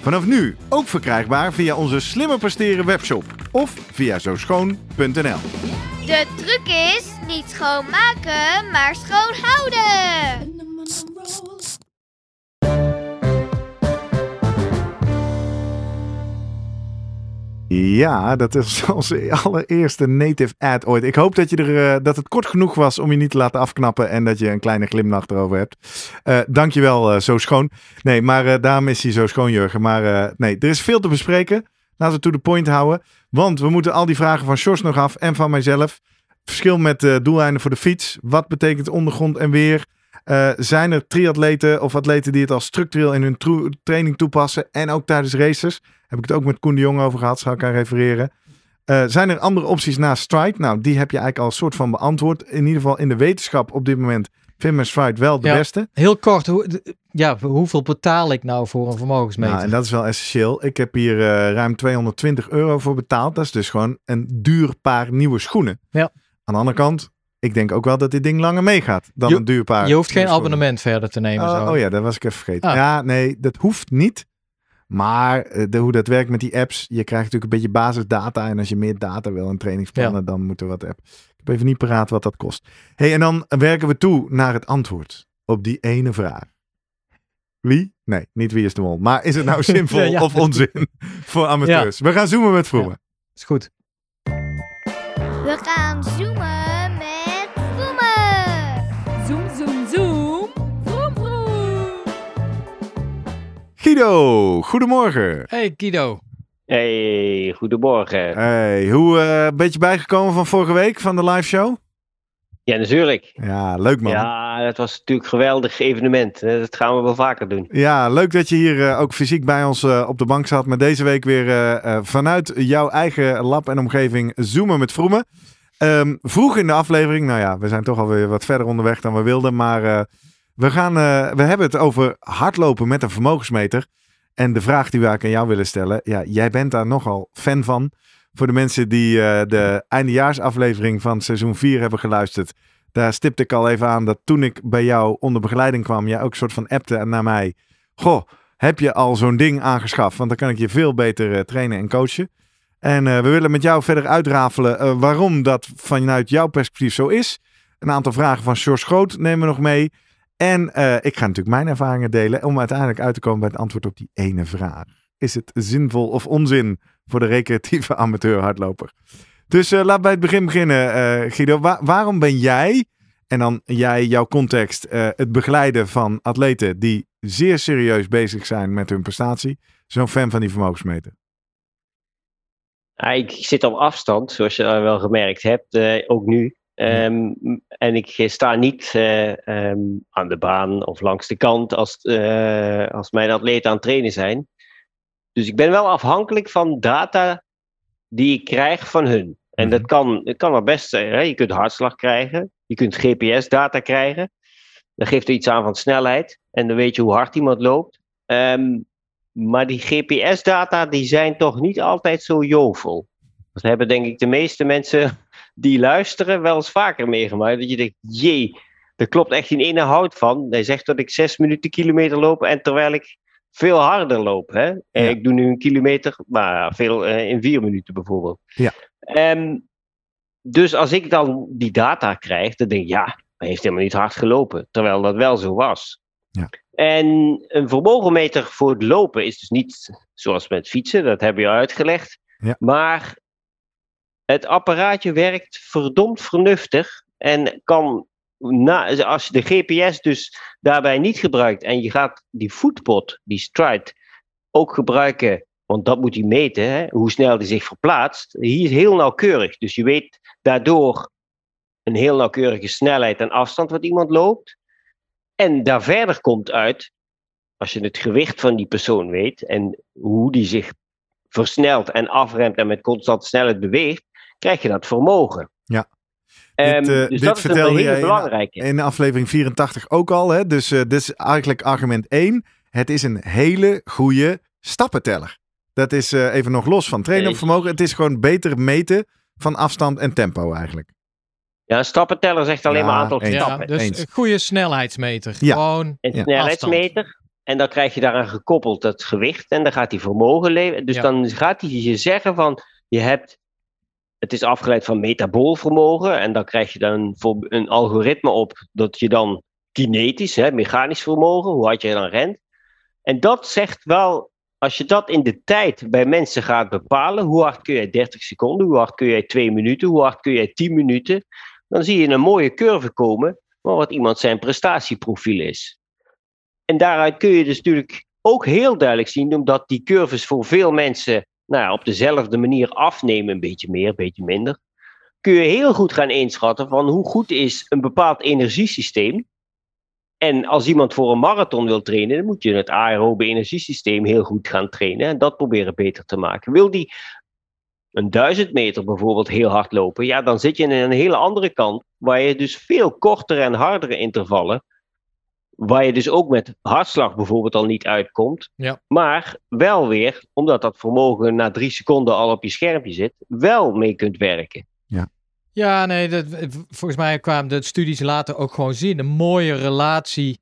Vanaf nu ook verkrijgbaar via onze slimmer presteren webshop of via zooschoon.nl. De truc is niet schoonmaken, maar schoon Ja, dat is onze allereerste native ad ooit. Ik hoop dat, je er, eh, dat het kort genoeg was om je niet te laten afknappen en dat je een kleine glimlach erover hebt. Eh dankjewel, eh zo schoon. Nee, maar daarom is hij zo schoon, Jurgen. Maar nee, er is veel te bespreken. Laten we to the point houden. Want we moeten al die vragen van Sjors nog af en van mijzelf. Verschil met doeleinden voor de fiets. Wat betekent ondergrond en weer? Zijn er triatleten of atleten die het al structureel in hun training toepassen en ook tijdens races? Heb ik het ook met Koen de Jong over gehad, zal ik aan refereren. Eh, zijn er andere opties naast Stride? Nou, die heb je eigenlijk al een soort van beantwoord. In ieder geval in de wetenschap op dit moment vindt Stride wel de Ja. beste. Heel kort, hoe, ja, hoeveel betaal ik nou voor een vermogensmeter? Nou, en dat is wel essentieel. Ik heb hier eh, ruim 220 euro voor betaald. Dat is dus gewoon een duur paar nieuwe schoenen. Ja. Aan de andere kant, ik denk ook wel dat dit ding langer meegaat dan Je- een duur paar. Je hoeft geen schoenen. abonnement verder te nemen. Oh, zo. oh ja, dat was ik even vergeten. Ah. Ja, nee, dat hoeft niet. Maar eh, de, hoe dat werkt met die apps, je krijgt natuurlijk een beetje basisdata. En als je meer data wil en trainingsplannen, dan moet er wat app. Ik heb even niet paraat wat dat kost. hey, en dan werken we toe naar het antwoord op die ene vraag. Wie? Nee, niet wie is de mol. Maar is het nou zinvol Ja, ja. of onzin voor amateurs? We gaan zoomen met Vroemen. Is goed. We gaan zoomen Guido, goedemorgen. Hey Guido. Hey, goedemorgen. Hey, hoe eh, een beetje bijgekomen van vorige week van de live show? Ja, natuurlijk. Ja, leuk man. Ja, dat was natuurlijk een geweldig evenement. Eh, Dat gaan we wel vaker doen. Ja, leuk dat je hier eh, ook fysiek bij ons eh, op de bank zat. Maar deze week weer eh, eh, vanuit jouw eigen lab en omgeving zoomen met Vroemen. Ehm, vroeg in de aflevering, nou ja, we zijn toch alweer wat verder onderweg dan we wilden. Maar eh, we, gaan, eh, we hebben het over hardlopen met een vermogensmeter. En de vraag die we aan jou willen stellen. Ja, jij bent daar nogal fan van. Voor de mensen die eh, de eindejaarsaflevering van seizoen 4 hebben geluisterd. Daar stipte ik al even aan dat toen ik bij jou onder begeleiding kwam, jij ook een soort van appte naar mij. Goh, heb je al zo'n ding aangeschaft? Want dan kan ik je veel beter eh, trainen en coachen. En we willen met jou verder uitrafelen waarom dat vanuit jouw perspectief zo is. Een aantal vragen van George Groot nemen we nog mee. En eh, ik ga natuurlijk mijn ervaringen delen om uiteindelijk uit te komen bij het antwoord op die ene vraag. Is het zinvol of onzin voor de recreatieve amateur hardloper? Dus eh, laat bij het begin beginnen, eh, Guido. Wa- waarom ben jij, en dan jij, jouw context, het begeleiden van atleten die zeer serieus bezig zijn met hun prestatie, zo'n fan van die vermogensmeter? Ik zit op afstand, zoals je wel gemerkt hebt, ook nu. Ehm, En ik sta niet eh, ehm, aan de baan of langs de kant als, eh, als mijn atleten aan het trainen zijn. Dus ik ben wel afhankelijk van data die ik krijg van hun. En dat kan, het kan wel best zijn. Hè? Je kunt hartslag krijgen, je kunt GPS-data krijgen. Dat geeft er iets aan van snelheid. En dan weet je hoe hard iemand loopt. Ehm, maar die GPS-data die zijn toch niet altijd zo jovel. Dat hebben denk ik de meeste mensen die luisteren wel eens vaker meegemaakt. Dat je denkt, jee, er klopt echt geen ene hout van. Hij zegt dat ik zes minuten kilometer loop en terwijl ik veel harder loop. Hè? En Ja. Ik doe nu een kilometer, maar veel eh, in vier minuten bijvoorbeeld. Ja. Ehm, dus als ik dan die data krijg, dan denk ik, ja, hij heeft helemaal niet hard gelopen. Terwijl dat wel zo was. Ja. En een vermogenmeter voor het lopen is dus niet zoals met fietsen, dat heb je al uitgelegd. Ja. Maar het apparaatje werkt verdomd vernuftig en kan, na, als je de GPS dus daarbij niet gebruikt en je gaat die footpod, die stride, ook gebruiken, want dat moet hij meten, hè, hoe snel hij zich verplaatst. Hier is heel nauwkeurig, dus je weet daardoor een heel nauwkeurige snelheid en afstand wat iemand loopt. En daar verder komt uit, als je het gewicht van die persoon weet en hoe die zich versnelt en afremt en met constante snelheid beweegt, krijg je dat vermogen. Ja. Ehm, Dit, eh, dus dit dat is een vertelde hele jij in- belangrijke. In aflevering 84 ook al. Hè? Dus eh, dit is eigenlijk argument 1. Het is een hele goede stappenteller. Dat is eh, even nog los van trainen op vermogen. Het is gewoon beter meten van afstand en tempo eigenlijk. Ja, een stappenteller zegt alleen Ja, maar aantal eens. Ja, stappen. dus eens. een goede snelheidsmeter. Ja. Gewoon Een Ja. snelheidsmeter. En dan krijg je daaraan gekoppeld het gewicht. En dan gaat hij vermogen leveren. Dus Ja. dan gaat hij je zeggen van, je hebt, het is afgeleid van metabool vermogen. En dan krijg je dan voor een algoritme op dat je dan kinetisch, hè, mechanisch vermogen, hoe hard je dan rent. En dat zegt wel, als je dat in de tijd bij mensen gaat bepalen, hoe hard kun jij 30 seconden, hoe hard kun jij 2 minuten, hoe hard kun jij 10 minuten, dan zie je een mooie curve komen van wat iemand zijn prestatieprofiel is. En daaruit kun je dus natuurlijk ook heel duidelijk zien, omdat die curves voor veel mensen nou op dezelfde manier afnemen, een beetje meer, een beetje minder, kun je heel goed gaan inschatten van hoe goed is een bepaald energiesysteem. En als iemand voor een marathon wil trainen, dan moet je het aerobe energiesysteem heel goed gaan trainen en dat proberen beter te maken. Wil die een duizend meter bijvoorbeeld heel hard lopen, ja, dan zit je in een hele andere kant, waar je dus veel kortere en hardere intervallen, waar je dus ook met hartslag bijvoorbeeld al niet uitkomt, Ja. maar wel weer, omdat dat vermogen na drie seconden al op je schermpje zit, wel mee kunt werken. Ja, nee, dat, volgens mij kwamen de studies later ook gewoon zien. Een mooie relatie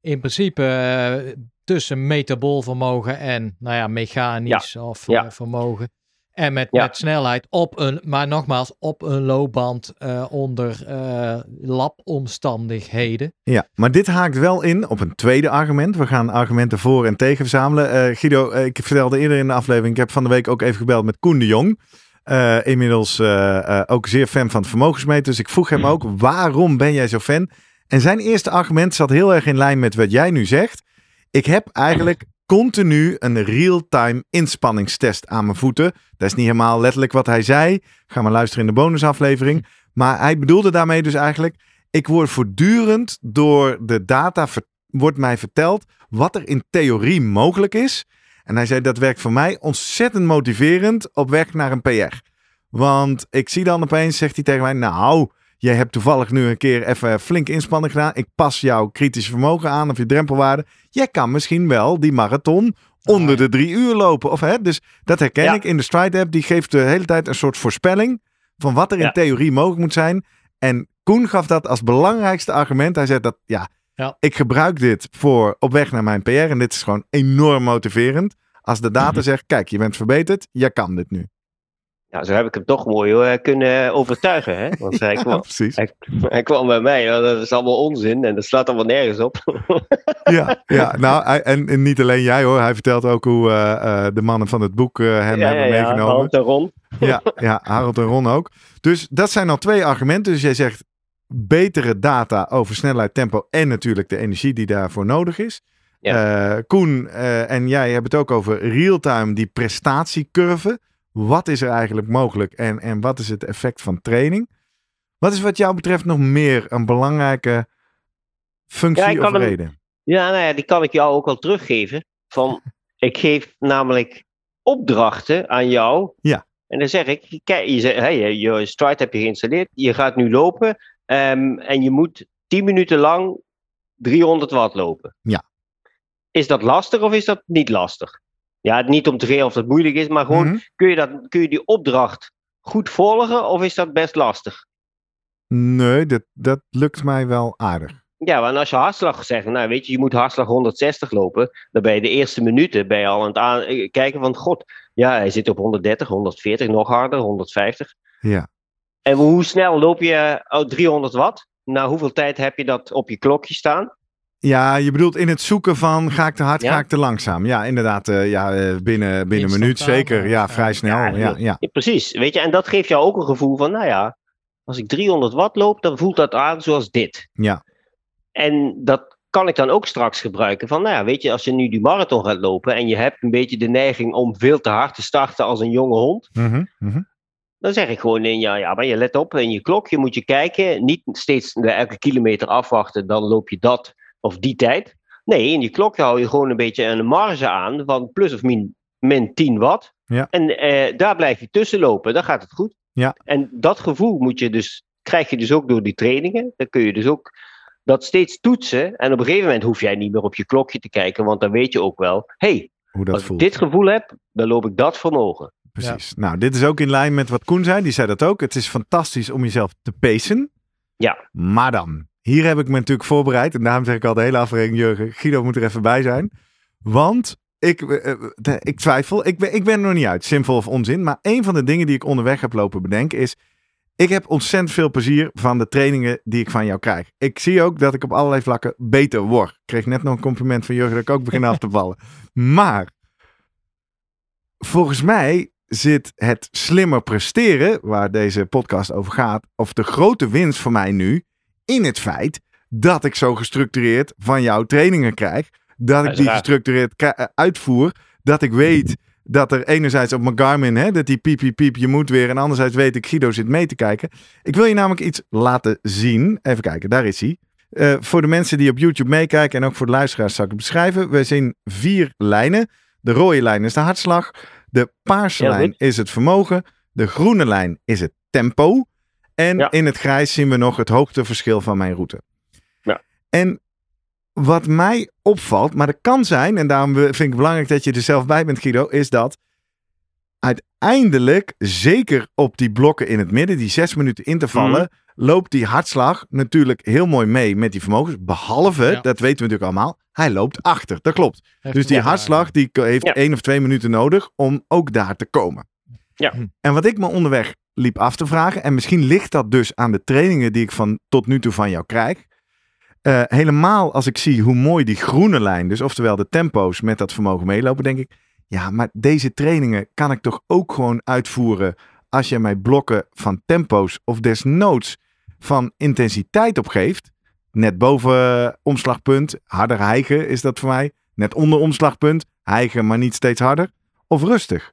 in principe eh, tussen metabool vermogen en, nou ja, mechanisch of Ja. eh, vermogen. En met, Ja. met snelheid op een, maar nogmaals, op een loopband eh, onder eh labomstandigheden. Ja, maar dit haakt wel in op een tweede argument. We gaan argumenten voor en tegen verzamelen. Eh, Guido, ik vertelde eerder in de aflevering, ik heb van de week ook even gebeld met Koen de Jong. Eh, inmiddels eh, eh, ook zeer fan van het vermogensmeter. Dus ik vroeg hem ook, waarom ben jij zo fan? En zijn eerste argument zat heel erg in lijn met wat jij nu zegt. Ik heb eigenlijk continu een real-time inspanningstest aan mijn voeten. Dat is niet helemaal letterlijk wat hij zei. Ga maar luisteren in de bonusaflevering. Maar hij bedoelde daarmee dus eigenlijk... Ik word voortdurend door de data, wordt mij verteld wat er in theorie mogelijk is. En hij zei dat werkt voor mij ontzettend motiverend op weg naar een PR. Want ik zie dan opeens, zegt hij tegen mij, nou, jij hebt toevallig nu een keer even flink inspanning gedaan. Ik pas jouw kritische vermogen aan of je drempelwaarde. Jij kan misschien wel die marathon onder Ah, de drie uur lopen. Of, hè? Dus dat herken Ja. ik in de Stride app. Die geeft de hele tijd een soort voorspelling van wat er in Ja. theorie mogelijk moet zijn. En Koen gaf dat als belangrijkste argument. Hij zei dat, ja, Ja. ik gebruik dit voor op weg naar mijn PR. En dit is gewoon enorm motiverend. Als de data zegt, kijk, je bent verbeterd. Je kan dit nu. Ja, zo heb ik hem toch mooi hoor, kunnen overtuigen. Hè? Want hij, Ja, kwam, precies. hij, hij kwam bij mij, ja, dat is allemaal onzin en dat slaat allemaal nergens op. Ja, ja nou, en, en niet alleen jij hoor. Hij vertelt ook hoe eh, eh, de mannen van het boek eh, hem ja, ja, hebben ja, meegenomen. Hand en Ron. Ja, ja, Harold en Ron ook. Dus dat zijn al twee argumenten. Dus jij zegt betere data over snelheid, tempo en natuurlijk de energie die daarvoor nodig is. Eh, Koen eh, en jij hebben het ook over real-time, die prestatiecurve. Wat is er eigenlijk mogelijk en, en wat is het effect van training? Wat is wat jou betreft nog meer een belangrijke functie Ja, of hem- reden? Ja, nou ja, die kan ik jou ook wel teruggeven. Van, ik geef namelijk opdrachten aan jou. Ja. En dan zeg ik, kijk, je, zegt, hey, je- je Stride heb je geïnstalleerd. Je gaat nu lopen. ehm, en je moet 10 minuten lang 300 watt lopen. Ja. Is dat lastig of is dat niet lastig? Ja, niet om te veel of dat moeilijk is, maar gewoon, Mhm. kun, je dat, kun je die opdracht goed volgen of is dat best lastig? Nee, dat, dat lukt mij wel aardig. Ja, want als je hartslag zegt, nou weet je, je moet hartslag 160 lopen, dan ben je de eerste minuten ben je al aan het eh, kijken van, god, ja, hij zit op 130, 140, nog harder, 150. Ja. En hoe snel loop je oh, 300 watt? Na hoeveel tijd heb je dat op je klokje staan? Ja, je bedoelt in het zoeken van ga ik te hard, Ja. ga ik te langzaam. Ja, inderdaad. eh, ja, eh, binnen, binnen een minuut zeker. eh, Ja, vrij snel. Ja, Ja, ja. Ja, precies, weet je, en dat geeft jou ook een gevoel van, nou ja, als ik 300 watt loop, dan voelt dat aan zoals dit. Ja. En dat kan ik dan ook straks gebruiken. Van, nou ja, weet je, als je nu die marathon gaat lopen en je hebt een beetje de neiging om veel te hard te starten als een jonge hond, Mhm, mhm. dan zeg ik gewoon in ja, ja, maar je let op in je klok, je moet je kijken, niet steeds de elke kilometer afwachten, dan loop je dat of die tijd. Nee, in je klok hou je gewoon een beetje een marge aan van plus of min, min 10 watt. Ja. En eh, daar blijf je tussen lopen, dan gaat het goed. Ja. En dat gevoel moet je dus, krijg je dus ook door die trainingen. Dan kun je dus ook dat steeds toetsen. En op een gegeven moment hoef jij niet meer op je klokje te kijken, want dan weet je ook wel, hey, Hoe dat als voelt. ik dit gevoel heb, dan loop ik dat vermogen. Precies. Nou, dit is ook in lijn met wat Koen zei. Die zei dat ook. Het is fantastisch om jezelf te pacen. Ja. Maar dan, hier heb ik me natuurlijk voorbereid. En daarom zeg ik al de hele aflevering, Jurgen, Guido moet er even bij zijn. Want ik, eh, eh, ik twijfel. Ik ben, ik ben er nog niet uit, zinvol of onzin. Maar een van de dingen die ik onderweg heb lopen bedenken is... Ik heb ontzettend veel plezier van de trainingen die ik van jou krijg. Ik zie ook dat ik op allerlei vlakken beter word. Ik kreeg net nog een compliment van Jurgen dat ik ook begin af te vallen. Maar volgens mij zit het slimmer presteren, waar deze podcast over gaat, of de grote winst voor mij nu, in het feit dat ik zo gestructureerd van jouw trainingen krijg. Dat ik die gestructureerd eh, uitvoer. Dat ik weet dat er enerzijds op mijn Garmin, hè, dat die piep, piep, piep, je moet weer. En anderzijds weet ik, Guido zit mee te kijken. Ik wil je namelijk iets laten zien. Even kijken, daar is hij. Eh, voor de mensen die op YouTube meekijken en ook voor de luisteraars zal ik het beschrijven. We zien vier lijnen. De rode lijn is de hartslag. De paarse lijn is het vermogen. De groene lijn is het tempo. En Ja. in het grijs zien we nog het hoogteverschil van mijn route. Ja. En wat mij opvalt, maar dat kan zijn, en daarom vind ik het belangrijk dat je er zelf bij bent, Guido, is dat uiteindelijk, zeker op die blokken in het midden, die zes minuten intervallen, Mhm. loopt die hartslag natuurlijk heel mooi mee met die vermogens. Behalve, Ja. dat weten we natuurlijk allemaal, hij loopt achter. Dat klopt. Heeft Dus die hartslag die heeft Ja. één of twee minuten nodig om ook daar te komen. Ja. En wat ik me onderweg liep af te vragen, en misschien ligt dat dus aan de trainingen die ik van tot nu toe van jou krijg. Eh, helemaal als ik zie hoe mooi die groene lijn, dus oftewel de tempo's met dat vermogen meelopen, denk ik, ja, maar deze trainingen kan ik toch ook gewoon uitvoeren als je mij blokken van tempo's of desnoods van intensiteit opgeeft. Net boven eh, omslagpunt, harder hijgen is dat voor mij. Net onder omslagpunt, hijgen maar niet steeds harder. Of rustig.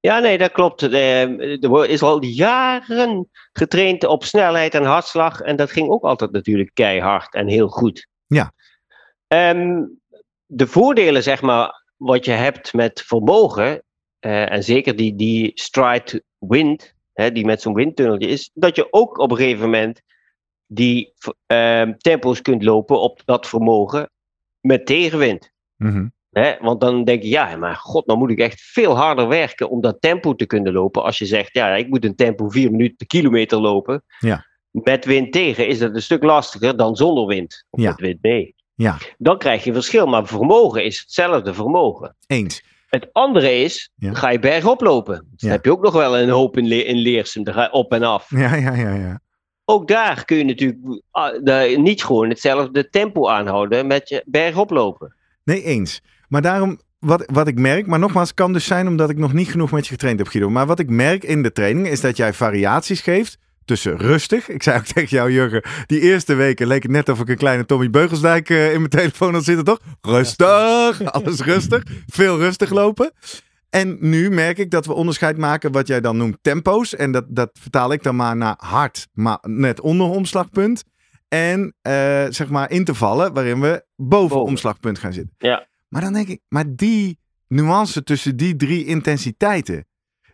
Ja, nee, dat klopt. Eh, Er is al jaren getraind op snelheid en hartslag. En dat ging ook altijd natuurlijk keihard en heel goed. Ja. Ehm, de voordelen, zeg maar, wat je hebt met vermogen. eh, en zeker die, die stride wind, hè, die met zo'n windtunneltje is. Dat je ook op een gegeven moment die ehm, tempo's kunt lopen op dat vermogen met tegenwind. Mhm. Hè? Want dan denk je, ja, maar god, dan moet ik echt veel harder werken om dat tempo te kunnen lopen. Als je zegt, ja, ik moet een tempo 4 minuten per kilometer lopen. Ja. Met wind tegen is dat een stuk lastiger dan zonder wind. Of Ja. met wind mee. Ja. Dan krijg je verschil, maar vermogen is hetzelfde vermogen. Eens. Het andere is, Ja. ga je bergop lopen. Dus Ja. Dan heb je ook nog wel een hoop in, Le in Leersum, dan ga je op en af. Ja, ja, ja, ja. Ook daar kun je natuurlijk ah, niet gewoon hetzelfde tempo aanhouden met je bergop lopen. Nee, eens. Maar daarom, wat, wat ik merk, maar nogmaals, kan dus zijn omdat ik nog niet genoeg met je getraind heb, Guido. Maar wat ik merk in de training is dat jij variaties geeft tussen rustig. Ik zei ook tegen jou, Jurgen, die eerste weken leek het net of ik een kleine Tommy Beugelsdijk eh, in mijn telefoon had zitten, toch? Rustig, alles rustig, veel rustig lopen. En nu merk ik dat we onderscheid maken wat jij dan noemt tempo's. En dat, dat vertaal ik dan maar naar hard, maar net onder omslagpunt. En eh, zeg maar intervallen waarin we boven, Boven. omslagpunt gaan zitten. Ja. Maar dan denk ik, maar die nuance tussen die drie intensiteiten,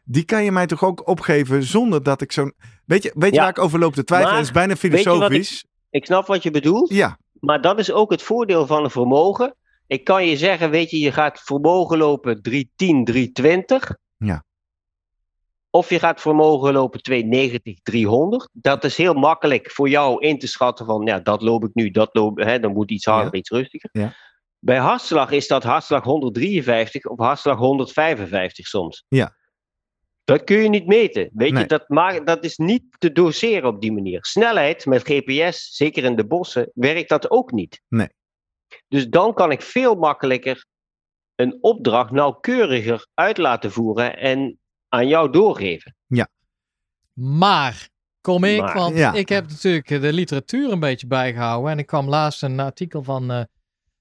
die kan je mij toch ook opgeven zonder dat ik zo'n. Weet je, weet je Ja. waar ik over loop te twijfelen? Maar, Het is bijna ik- filosofisch. Ik snap wat je bedoelt. Ja, Maar dat is ook het voordeel van een vermogen. Ik kan je zeggen, weet je, je gaat vermogen lopen 310, 320. Ja. Of je gaat vermogen lopen 290, 300. Dat is heel makkelijk voor jou in te schatten van, ja, dat loop ik nu, dat loop hè, dan moet iets harder, iets rustiger. Ja. Bij hartslag is dat hartslag 153 of hartslag 155 soms. Ja. Dat kun je niet meten. Weet Nee. je, dat, maakt, dat is niet te doseren op die manier. Snelheid met GPS, zeker in de bossen, werkt dat ook niet. Nee. Dus dan kan ik veel makkelijker een opdracht nauwkeuriger uit laten voeren en aan jou doorgeven. Maar, kom ik, Maar, want ja. ik heb natuurlijk de literatuur een beetje bijgehouden. En ik kwam laatst een artikel van eh,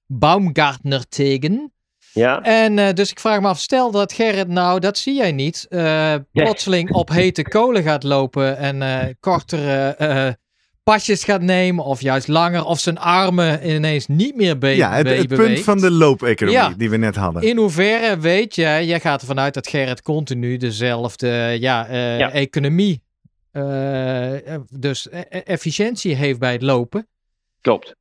Baumgartner tegen. Ja, En eh, dus ik vraag me af, stel dat Gerrit nou, dat zie jij niet, eh, plotseling op hete kolen gaat lopen en eh, kortere eh, pasjes gaat nemen of juist langer of zijn armen ineens niet meer be ja het, punt beweegt. van de loopeconomie Ja. die we net hadden. In hoeverre weet jij, jij gaat ervan uit dat Gerrit continu dezelfde ja, eh, Ja. economie, dus e- e- efficiëntie heeft bij het lopen. klopt.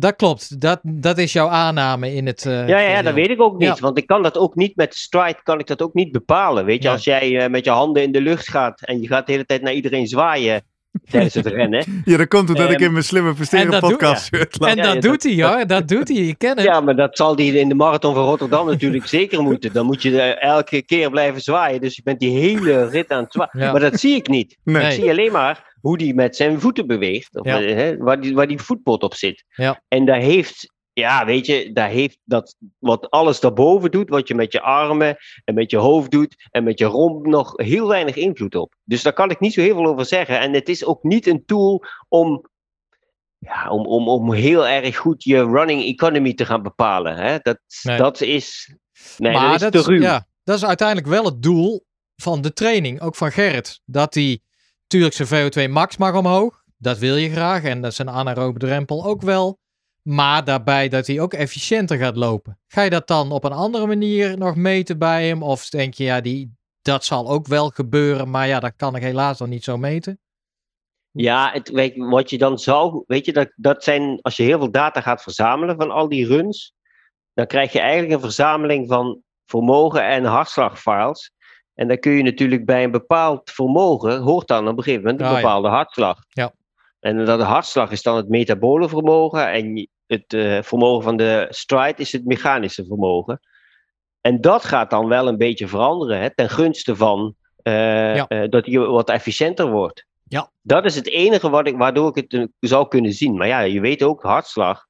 Dat klopt, dat, dat is jouw aanname in het. eh, Ja, ja, dat weet ik ook niet. Ja. Want ik kan dat ook niet met stride, kan ik dat ook niet bepalen. Weet je, Ja. als jij eh, met je handen in de lucht gaat en je gaat de hele tijd naar iedereen zwaaien tijdens het rennen. Ja, dan komt het dat ik Ehm, in mijn slimme presteren dat doe- podcast shirt laat. En Ja, dat ja, doet hij hoor, dat doet hij, ik ken het. Ja, maar dat zal die in de marathon van Rotterdam natuurlijk zeker moeten. Dan moet je eh, elke keer blijven zwaaien. Dus je bent die hele rit aan het zwaaien. Ja. Maar dat zie ik niet. Nee. Ik zie alleen maar hoe die met zijn voeten beweegt. Of, Ja. waar, die, waar die voetpot op zit. Ja. En daar heeft, ja, weet je, daar heeft dat wat alles daarboven doet, wat je met je armen en met je hoofd doet en met je romp nog heel weinig invloed op. Dus daar kan ik niet zo heel veel over zeggen. En het is ook niet een tool om. Ja, om, om, om heel erg goed je running economy te gaan bepalen. Hè? Dat, Nee. dat is. Nee, maar dat is te ruw. Ja, dat is uiteindelijk wel het doel van de training, ook van Gerrit. Dat hij, natuurlijk zijn VO2 max mag omhoog. Dat wil je graag. En dat is een anaerobe drempel ook wel. Maar daarbij dat hij ook efficiënter gaat lopen. Ga je dat dan op een andere manier nog meten bij hem? Of denk je, ja, die, dat zal ook wel gebeuren. Maar ja, dat kan ik helaas dan niet zo meten. Ja, het, weet wat je dan zou, weet je, dat, dat zijn, als je heel veel data gaat verzamelen van al die runs, dan krijg je eigenlijk een verzameling van vermogen en hartslagfiles. En dan kun je natuurlijk bij een bepaald vermogen, hoort dan op een gegeven moment een Ah, ja. bepaalde hartslag. Ja. En dat de hartslag is dan het metabole vermogen en het eh, vermogen van de stride is het mechanische vermogen. En dat gaat dan wel een beetje veranderen hè, ten gunste van eh, Ja. eh, dat je wat efficiënter wordt. Ja. Dat is het enige wat ik, waardoor ik het zou kunnen zien. Maar ja, je weet ook, hartslag,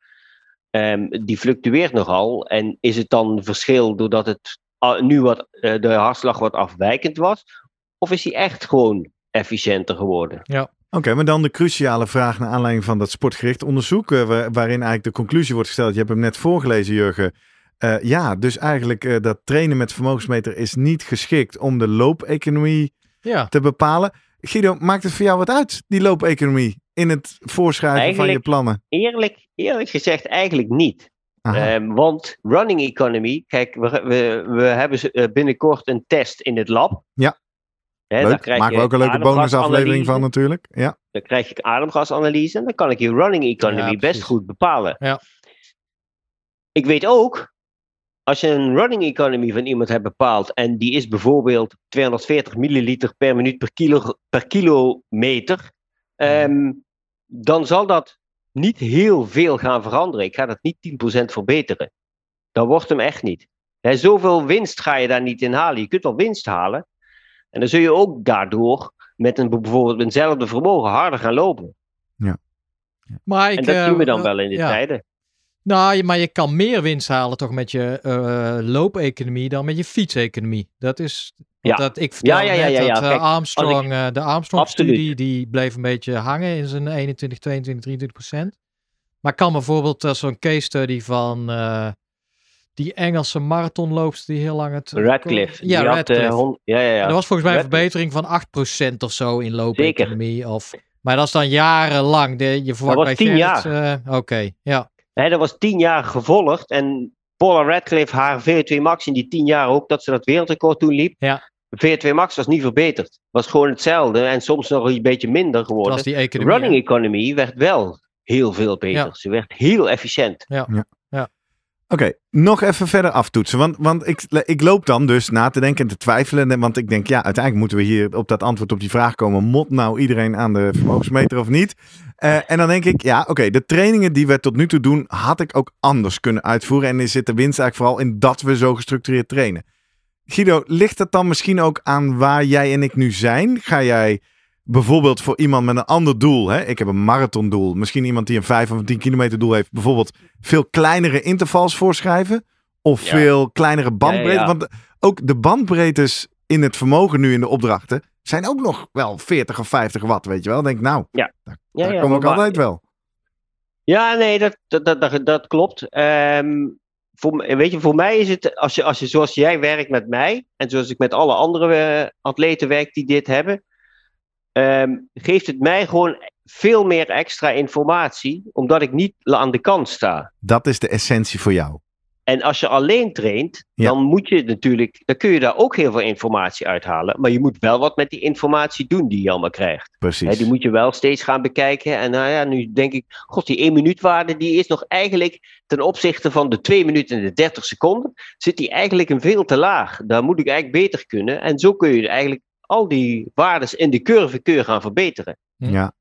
ehm, die fluctueert nogal. En is het dan verschil doordat het nu wat, eh, de hartslag wat afwijkend was? Of is die echt gewoon efficiënter geworden? Oké, maar dan de cruciale vraag naar aanleiding van dat sportgericht onderzoek, eh, wa- waarin eigenlijk de conclusie wordt gesteld. Je hebt hem net voorgelezen, Jurgen. Eh, ja, dus eigenlijk eh, dat trainen met vermogensmeter is niet geschikt om de loopeconomie Ja. te bepalen. Guido, maakt het voor jou wat uit, die loopeconomie, in het voorschrijven van je Eigenlijk- plannen? Eerlijk, eerlijk gezegd eigenlijk niet. Ehm, want running economy, kijk, we, we, we hebben eh, binnenkort een test in het lab. Ja. Hè, Leuk, krijg maken je we ook een leuke bonusaflevering van natuurlijk. Ja. Dan krijg ik ademgasanalyse en dan kan ik je running economy Ja, best goed bepalen. Ja. Ik weet ook, als je een running economy van iemand hebt bepaald en die is bijvoorbeeld 240 milliliter per minuut per, kilo, per kilometer, ehm, dan zal dat niet heel veel gaan veranderen. Ik ga dat niet 10% verbeteren. Dat wordt hem echt niet. Zoveel winst ga je daar niet in halen. Je kunt wel winst halen. En dan zul je ook daardoor met een, bijvoorbeeld eenzelfde vermogen harder gaan lopen. Maar ik, En dat eh, zien we dan eh, wel in de ja. tijden. Nou, maar je kan meer winst halen toch met je eh loopeconomie dan met je fietseconomie. Dat is Ja. dat ik vertelde Ja, ja, ja, ja, dat eh, Kijk, Armstrong, eh, de Armstrong-studie, die bleef een beetje hangen in zijn 21, 22, 23 procent. Maar kan bijvoorbeeld eh, zo'n case study van die Engelse marathonloopster die heel lang het... Radcliffe. Ja, die had, ja, ja, ja. Dat was volgens mij een verbetering van 8% of zo in loopeconomie. Of, maar dat is dan jarenlang. De, je verwacht was bij 10 Gerrit, eh, Oké, ja. Hè, dat was tien jaar gevolgd. En Paula Radcliffe, haar VO2 max in die tien jaar ook, dat ze dat wereldrecord toen liep. Ja. VO2 max was niet verbeterd. Was gewoon hetzelfde en soms nog een beetje minder geworden. was die economie. Running economy werd wel heel veel beter. Ja. Ze werd heel efficiënt. Oké, nog even verder aftoetsen. Want, want ik, ik loop dan dus na te denken en te twijfelen. Want ik denk, ja, uiteindelijk moeten we hier op dat antwoord op die vraag komen. Mot nou iedereen aan de vermogensmeter of niet? Eh, en dan denk ik, ja, oké, de trainingen die we tot nu toe doen, had ik ook anders kunnen uitvoeren. En er zit de winst eigenlijk vooral in dat we zo gestructureerd trainen. Guido, ligt het dan misschien ook aan waar jij en ik nu zijn? Ga jij bijvoorbeeld voor iemand met een ander doel, hè? ik heb een marathondoel, misschien iemand die een 5 of een 10 kilometer doel heeft, bijvoorbeeld veel kleinere intervals voorschrijven? Of Ja. veel kleinere bandbreedte? Ja, ja. Want ook de bandbreedtes in het vermogen nu in de opdrachten zijn ook nog wel 40 of 50 watt, weet je wel. Denk nou, Ja, daar ja, kom ik altijd wel. Ja, nee, dat, dat, dat, dat, klopt. Ehm, voor, weet je, voor mij is het, als je, als je zoals jij werkt met mij, en zoals ik met alle andere eh, atleten werk die dit hebben, ehm, geeft het mij gewoon veel meer extra informatie, omdat ik niet aan de kant sta. Dat is de essentie voor jou. En als je alleen traint, Ja. dan moet je natuurlijk, dan kun je daar ook heel veel informatie uithalen. Maar je moet wel wat met die informatie doen die je allemaal krijgt. Precies. Hè, die moet je wel steeds gaan bekijken. En nou ja, nu denk ik, god, die 1 minuut waarde, die is nog eigenlijk ten opzichte van de 2 minuten en de 30 seconden, zit die eigenlijk een veel te laag. Daar moet ik eigenlijk beter kunnen. En zo kun je eigenlijk al die waardes in de curve kun je gaan verbeteren. Ja,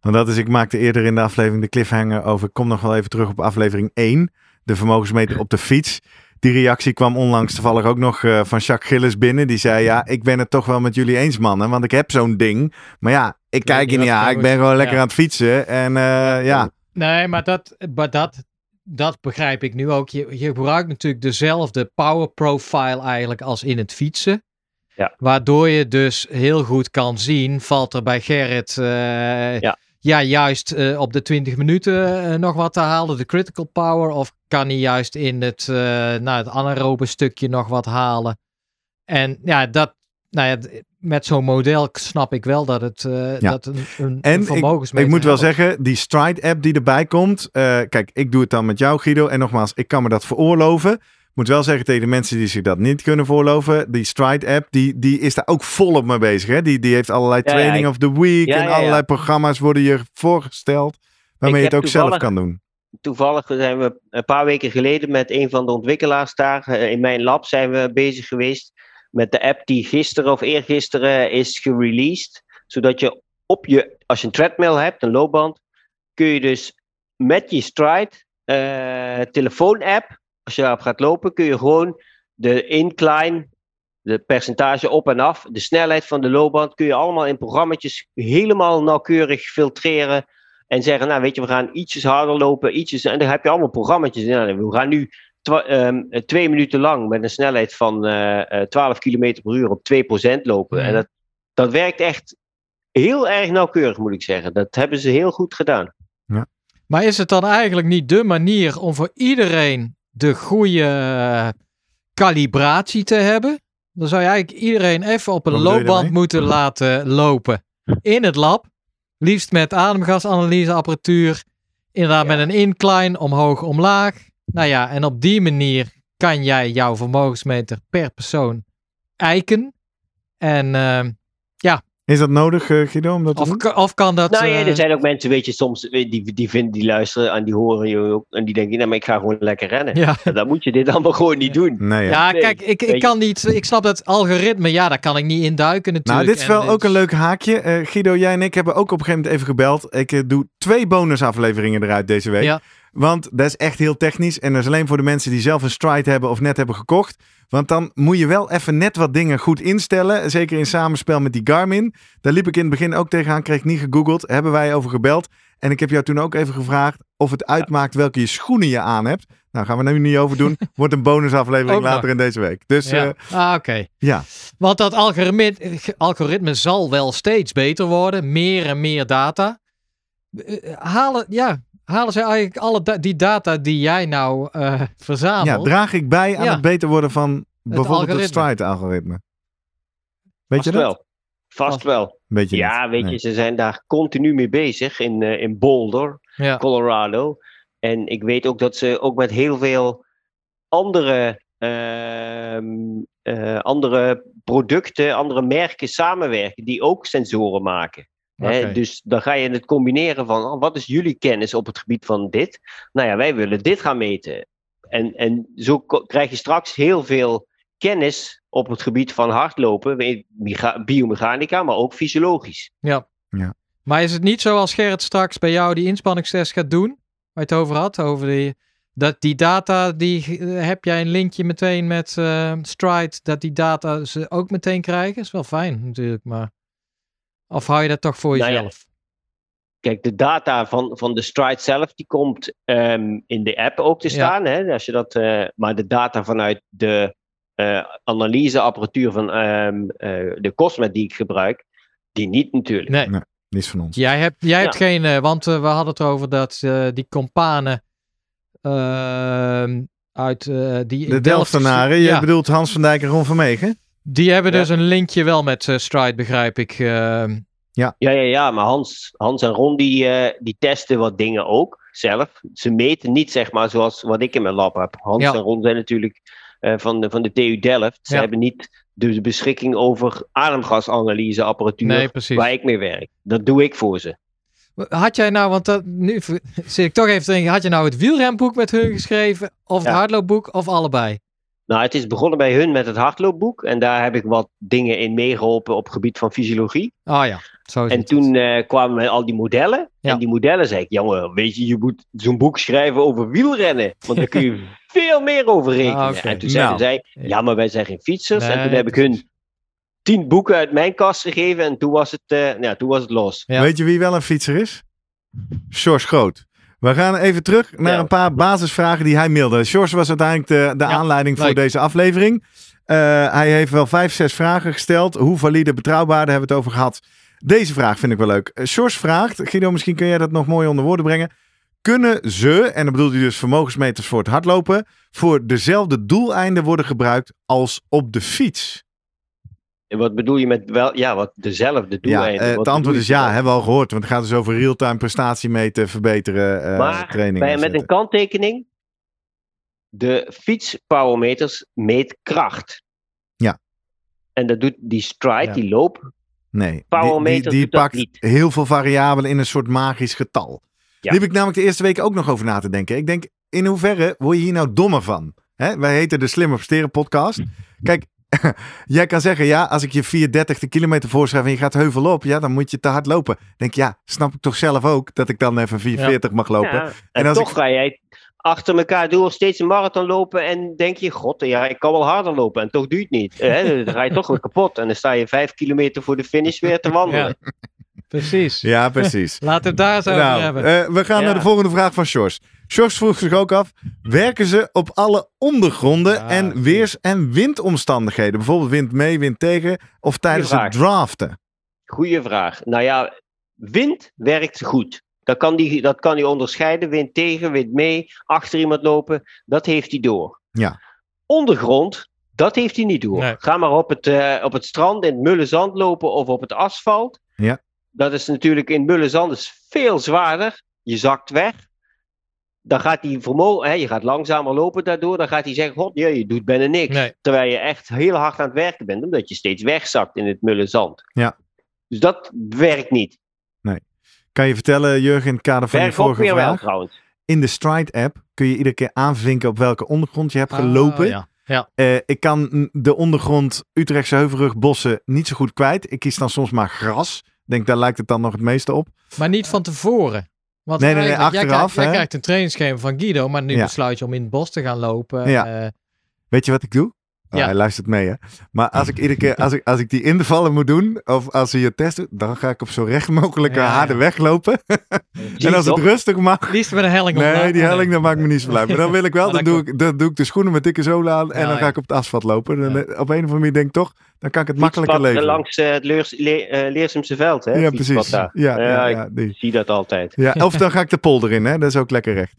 want dat is, ik maakte eerder in de aflevering de cliffhanger over, ik kom nog wel even terug op aflevering 1, de vermogensmeter op de fiets. Die reactie kwam onlangs toevallig ook nog eh, van Jacques Gillis binnen. Die zei, ja, ik ben het toch wel met jullie eens, mannen. Want ik heb zo'n ding. Maar ja, ik kijk er wat aan. Ik ben gewoon lekker ja. aan het fietsen. En eh, ja, Nee, maar dat, maar dat, dat begrijp ik nu ook. Je, je gebruikt natuurlijk dezelfde power profile eigenlijk als in het fietsen. Ja. Waardoor je dus heel goed kan zien, valt er bij Gerrit eh, Ja. Ja. juist eh, op de 20 minuten eh, nog wat te halen, de critical power, of kan hij juist in het, eh nou, het anaerobe stukje nog wat halen. En ja, dat, nou ja, met zo'n model snap ik wel dat het Ja. dat een, een, En een ik- vermogensmeter ik moet wel zeggen, die Stride-app die erbij komt. kijk, ik doe het dan met jou, Guido. En nogmaals, ik kan me dat veroorloven. Ik moet wel zeggen tegen de mensen die zich dat niet kunnen veroorloven. Die Stride-app, die, die is daar ook volop mee bezig. Hè? Die, die heeft allerlei Ja, ja, training ik- of the week. Ja, en allerlei programma's worden je voorgesteld. Waarmee je het ook zelf kan doen. toevallig zijn we een paar weken geleden met een van de ontwikkelaars daar eh, in mijn lab zijn we bezig geweest met de app die gisteren of eergisteren is gereleased. Zodat je op je, als je een treadmill hebt, een loopband, kun je dus met je Stride eh telefoon-app, als je daarop gaat lopen, kun je gewoon de incline, de percentage op en af, de snelheid van de loopband, kun je allemaal in programma's helemaal nauwkeurig filtreren. En zeggen, nou weet je, we gaan ietsjes harder lopen, ietsjes. En dan heb je allemaal programma's. in. we gaan nu ehm, eh, twee minuten lang met een snelheid van eh, 12 km per uur op 2% lopen. En dat, dat werkt echt heel erg nauwkeurig, moet ik zeggen. Dat hebben ze heel goed gedaan. Maar is het dan eigenlijk niet de manier om voor iedereen de goede eh, kalibratie te hebben? Dan zou je eigenlijk iedereen even op een Wat loopband moeten laten lopen. In het lab. Liefst met ademgasanalyseapparatuur. Inderdaad Ja. met een incline omhoog omlaag. Nou ja, en op die manier kan jij jouw vermogensmeter per persoon eiken. En ehm, Is dat nodig, eh, Guido, om dat te of, doen? ka- of kan dat... Nou ja, eh, er zijn ook mensen, weet je, soms die, die vinden, die luisteren en die horen je ook. En die denken, nou, maar ik ga gewoon lekker rennen. ja. Dan moet je dit allemaal gewoon niet doen. Nee, ja. Ja, Nee, kijk, ik, ik kan niet. Ik snap dat algoritme, ja, daar kan ik niet induiken Nou, natuurlijk. dit is wel En ook een leuk haakje. Eh, Guido, jij en ik hebben ook op een gegeven moment even gebeld. Ik doe twee bonusafleveringen eruit deze week. Ja. Want dat is echt heel technisch. En dat is alleen voor de mensen die zelf een Stride hebben of net hebben gekocht. Want dan moet je wel even net wat dingen goed instellen. Zeker in samenspel met die Garmin. Daar liep ik in het begin ook tegenaan. Kreeg ik niet gegoogeld. Hebben wij over gebeld. En ik heb jou toen ook even gevraagd of het uitmaakt welke je schoenen je aan hebt. Nou, gaan we nu niet over doen. Wordt een bonusaflevering nog. later in deze week. Dus Ja. ja. ah, oké. ja. Want dat algoritme, algoritme zal wel steeds beter worden. Meer en meer data. Eh, Halen, ja, halen ze eigenlijk alle da- die data die jij nou eh ja, verzamelt? draag ik bij aan Ja. het beter worden van bijvoorbeeld het algoritme. Stride-algoritme. Weet Vast je dat? wel. Vast Vast. wel. Weet je Ja, niet. weet Nee. je, ze zijn daar continu mee bezig in, eh, in Boulder, ja. Colorado. En ik weet ook dat ze ook met heel veel andere, ehm, eh, andere producten, andere merken samenwerken die ook sensoren maken. Hè, dus dan ga je het combineren van oh, wat is jullie kennis op het gebied van dit? Nou ja, wij willen dit gaan meten. En, en zo krijg je straks heel veel kennis op het gebied van hardlopen, biomechanica, maar ook fysiologisch. Ja. Ja. Maar is het niet zo als Gerrit straks bij jou die inspanningstest gaat doen? Waar je het over had? Over die, dat die data, die heb jij een linkje meteen met eh, Stride, dat die data ze ook meteen krijgen? Is wel fijn natuurlijk, maar... Of hou je dat toch voor Nou ja, jezelf? Kijk, de data van, van de Stride zelf, die komt ehm, in de app ook te Ja. staan. Hè? Als je dat, eh, maar de data vanuit de eh, analyseapparatuur van ehm, eh, de Cosmet die ik gebruik, die niet natuurlijk. Nee. Die is van ons. Jij hebt, jij hebt geen, eh, want we hadden het erover dat eh, die companen ehm, uit eh, die De Delft Delftenaren, je ja, bedoelt Hans van Dijk en Ron van Meegen? Die hebben Ja. dus een linkje wel met eh, Stride, begrijp ik. ehm. Ja, ja, ja, maar Hans, Hans en Ron die, eh, die testen wat dingen ook zelf. Ze meten niet zeg maar zoals wat ik in mijn lab heb. Hans Ja. en Ron zijn natuurlijk eh, van, de, van de TU Delft. Ze Ja. hebben niet de beschikking over ademgasanalyseapparatuur nee, waar ik mee werk. Dat doe ik voor ze. Had jij nou, want dat, nu zit ik toch even te denken, had je nou het wielrenboek met hun geschreven, of het Ja. hardloopboek, of allebei? Nou, het is begonnen bij hun met het hardloopboek. En daar heb ik wat dingen in meegeholpen op het gebied van fysiologie. Ah ja, zo is En toen eh, kwamen we al die modellen. Ja. En die modellen zei ik, jongen, weet je, je moet zo'n boek schrijven over wielrennen. Want daar kun je veel meer over rekenen. Ah. En toen zeiden Nou. zij, ja, maar wij zijn geen fietsers. en toen heb ik hun tien boeken uit mijn kast gegeven. En toen was het, eh, nou ja, toen was het los. Ja. Weet je wie wel een fietser is? Sjors Groot. We gaan even terug naar een paar basisvragen die hij mailde. Sjors was uiteindelijk de, de aanleiding voor leuk. deze aflevering. Eh, hij heeft wel vijf, zes vragen gesteld. Hoe valide, betrouwbaar, daar hebben we het over gehad. Deze vraag vind ik wel leuk. Eh, Sjors vraagt, Guido, misschien kun jij dat nog mooi onder woorden brengen. Kunnen ze, en dan bedoelt hij dus vermogensmeters voor het hardlopen, voor dezelfde doeleinden worden gebruikt als op de fiets? En wat bedoel je met wel, ja, wat dezelfde Ja, doeleinden? eh, Wat het antwoord is ja, dan? hebben we al gehoord. Want het gaat dus over real-time prestatie meten, verbeteren, eh Maar trainingen. bij, met zetten. een kanttekening. De fietspowermeters meet kracht. Ja. En dat doet die stride, Ja. die loop, Nee, die, Powermeter die, pakt niet. heel veel variabelen in een soort magisch getal. Liep ik namelijk de eerste week ook nog over na te denken. Ik denk, in hoeverre word je hier nou dommer van? Hè? Wij heten de Slimmer Presteren podcast. Kijk, jij kan zeggen, ja, als ik je 430 de kilometer voorschrijf en je gaat heuvel op, ja, dan moet je te hard lopen. Denk, ja, snap ik toch zelf ook dat ik dan even 440 mag lopen. Ja, en, als toch ik- ga jij achter elkaar door steeds een marathon lopen en denk je, god, ja, ik kan wel harder lopen en toch je het niet. Hè? Dan ga je toch weer kapot en dan sta je vijf kilometer voor de finish weer te wandelen. Precies. Ja, precies. Laten we het daar eens over Nou, hebben. eh, we gaan Ja. naar de volgende vraag van Sjors. Sjors vroeg zich ook af, werken ze op alle ondergronden Ja, en weers- en windomstandigheden? Bijvoorbeeld wind mee, wind tegen of tijdens het vraag. draften? Goeie vraag. Nou ja, wind werkt goed. Dat kan die, dat kan hij onderscheiden. Wind tegen, wind mee, achter iemand lopen. Dat heeft hij door. Ja. Ondergrond, dat heeft hij niet door. Nee. Ga maar op het, eh, op het strand in het mulle zand lopen of op het asfalt. Ja. Dat is natuurlijk in het mulle zand is veel zwaarder. Je zakt weg. Dan gaat hij vermogen, hè, je gaat langzamer lopen daardoor. Dan gaat hij zeggen: God, je doet bijna niks. Nee. Terwijl je echt heel hard aan het werken bent, omdat je steeds wegzakt in het mulle zand. Ja. Dus dat werkt niet. Kan je vertellen, Jurgen, in het kader van je vorige weer wel vraag? trouwens. In de Stride-app kun je iedere keer aanvinken op welke ondergrond je hebt gelopen. Ah, ja. ja. Eh, ik kan de ondergrond Utrechtse Heuvelrug bossen niet zo goed kwijt. Ik kies dan soms maar gras. Ik Denk, daar lijkt het dan nog het meeste op. Maar niet van tevoren. Want Nee, nee, nee, jij achteraf, krijgt, jij krijgt een trainingsschema van Guido, maar nu Ja. besluit je om in het bos te gaan lopen. Ja. eh, Weet je wat ik doe? Oh, Ja. Hij luistert mee, hè? Maar als ik iedere keer, als ik, als ik die intervallen moet doen, of als hij je test doet, dan ga ik op zo recht mogelijke Ja, harde ja. weg lopen. En als het rustig mag, liefst met een helling. Nee, die helling, dat maakt me niet zo blij. Maar dan wil ik wel, dan doe ik, dan doe ik de schoenen met dikke zolen aan en Ja, dan ga ja. ik op het asfalt lopen. Eh, Op een of andere manier denk ik toch, dan kan ik het makkelijker Fietspad, leven. eh, Langs eh, het Leurs, Le- eh, Leersumse veld, hè? ja, precies. daar. Ja, ja, Ja, ja, ik die. zie dat altijd. ja, of dan ga ik de polder in, hè? dat is ook lekker recht.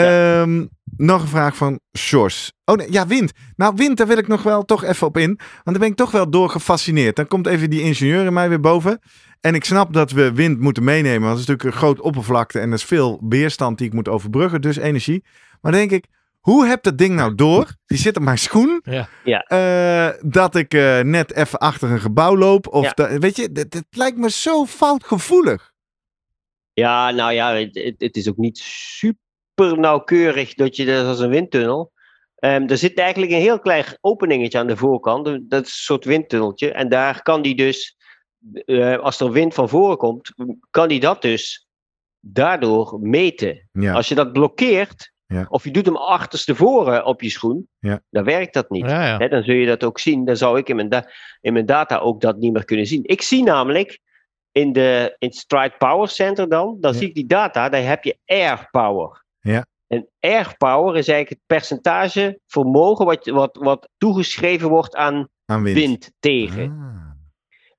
Ehm, nog een vraag van Sjors. Oh nee, ja, wind. Nou, wind, daar wil ik nog wel toch even op in. Want daar ben ik toch wel door gefascineerd. Dan komt even die ingenieur in mij weer boven. En ik snap dat we wind moeten meenemen. Want het is natuurlijk een groot oppervlakte en er is veel weerstand die ik moet overbruggen. Dus energie. Maar dan denk ik, hoe heb dat ding nou door? Die zit op mijn schoen. Ja. Ja. Eh, dat ik eh, net even achter een gebouw loop. Of Ja. dat- weet je, het lijkt me zo foutgevoelig. Ja, nou ja, het- het is ook niet super nauwkeurig dat je dat als een windtunnel. Ehm, er zit eigenlijk een heel klein openingetje aan de voorkant. Dat is een soort windtunneltje. En daar kan die dus, eh, als er wind van voren komt, kan die dat dus daardoor meten. Ja. Als je dat blokkeert, Ja. of je doet hem achterstevoren op je schoen, Ja. dan werkt dat niet. Ja, ja. Hè, dan zul je dat ook zien. Dan zou ik in mijn, da- in mijn data ook dat niet meer kunnen zien. Ik zie namelijk in, de, in het Stride Power Center dan, dan Ja. zie ik die data, daar heb je air power. Ja. En air power is eigenlijk het percentage vermogen wat, wat, wat toegeschreven wordt aan Aan wind. wind tegen. Ah.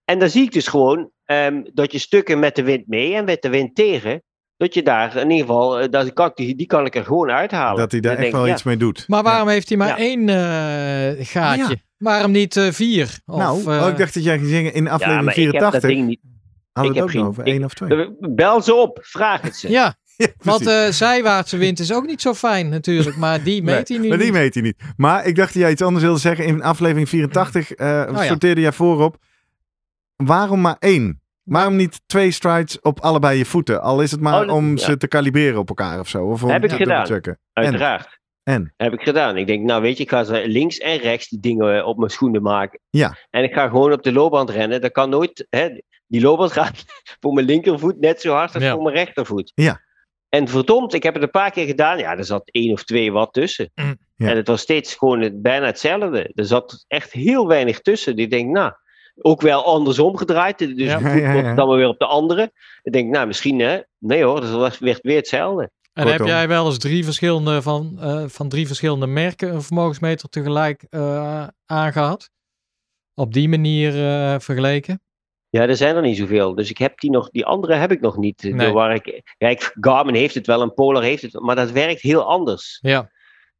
En dan zie ik dus gewoon ehm, dat je stukken met de wind mee en met de wind tegen, dat je daar in ieder geval, eh, dat kan, die, die kan ik er gewoon uithalen. Dat hij daar Dan echt wel ja, iets mee doet. Maar waarom heeft hij maar Ja. één eh, gaatje? Ah, ja. Waarom niet eh, vier? Of, nou, oh, ik dacht dat jij ging zingen in Ja, aflevering maar ik heb 84. dat ding niet. Hadden we ik het ook heb nog geen- over? ik- één of twee? Bel ze op, vraag het ze. Ja, Ja, want eh, zijwaartse wind is ook niet zo fijn natuurlijk. Maar die meet hij nu maar die niet. meet hij niet. Maar ik dacht dat jij iets anders wilde zeggen. In aflevering 84 eh Oh ja. sorteerde jij voorop. Waarom maar één? Waarom niet twee strides op allebei je voeten? Al is het maar Oh, dat- om ja. ze te kalibreren op elkaar of zo. Of om Heb ik te gedaan. dubbelchecken. En? Uiteraard. En? Heb ik gedaan. Ik denk, nou weet je, ik ga ze links en rechts die dingen eh, op mijn schoenen maken. Ja. En ik ga gewoon op de loopband rennen. Dat kan nooit, hè, die loopband gaat voor mijn linkervoet net zo hard als Ja. voor mijn rechtervoet. Ja. En verdomd, ik heb het een paar keer gedaan. Ja, er zat één of twee watt tussen. Mm. Ja. En het was steeds gewoon het, bijna hetzelfde. Er zat echt heel weinig tussen. Ik denk, nou, ook wel andersom gedraaid. Dus Ja. dan maar weer op de andere. Ik denk, nou, misschien, hè. Nee hoor, dat werd weer hetzelfde. En heb jij wel eens drie verschillende van, eh, van drie verschillende merken een vermogensmeter tegelijk eh aangehad? Op die manier eh, vergeleken? Ja, er zijn er niet zoveel. Dus ik heb die nog, die andere heb ik nog niet. Nee. De Waar ik, Garmin heeft het wel en Polar heeft het, maar dat werkt heel anders. Ja,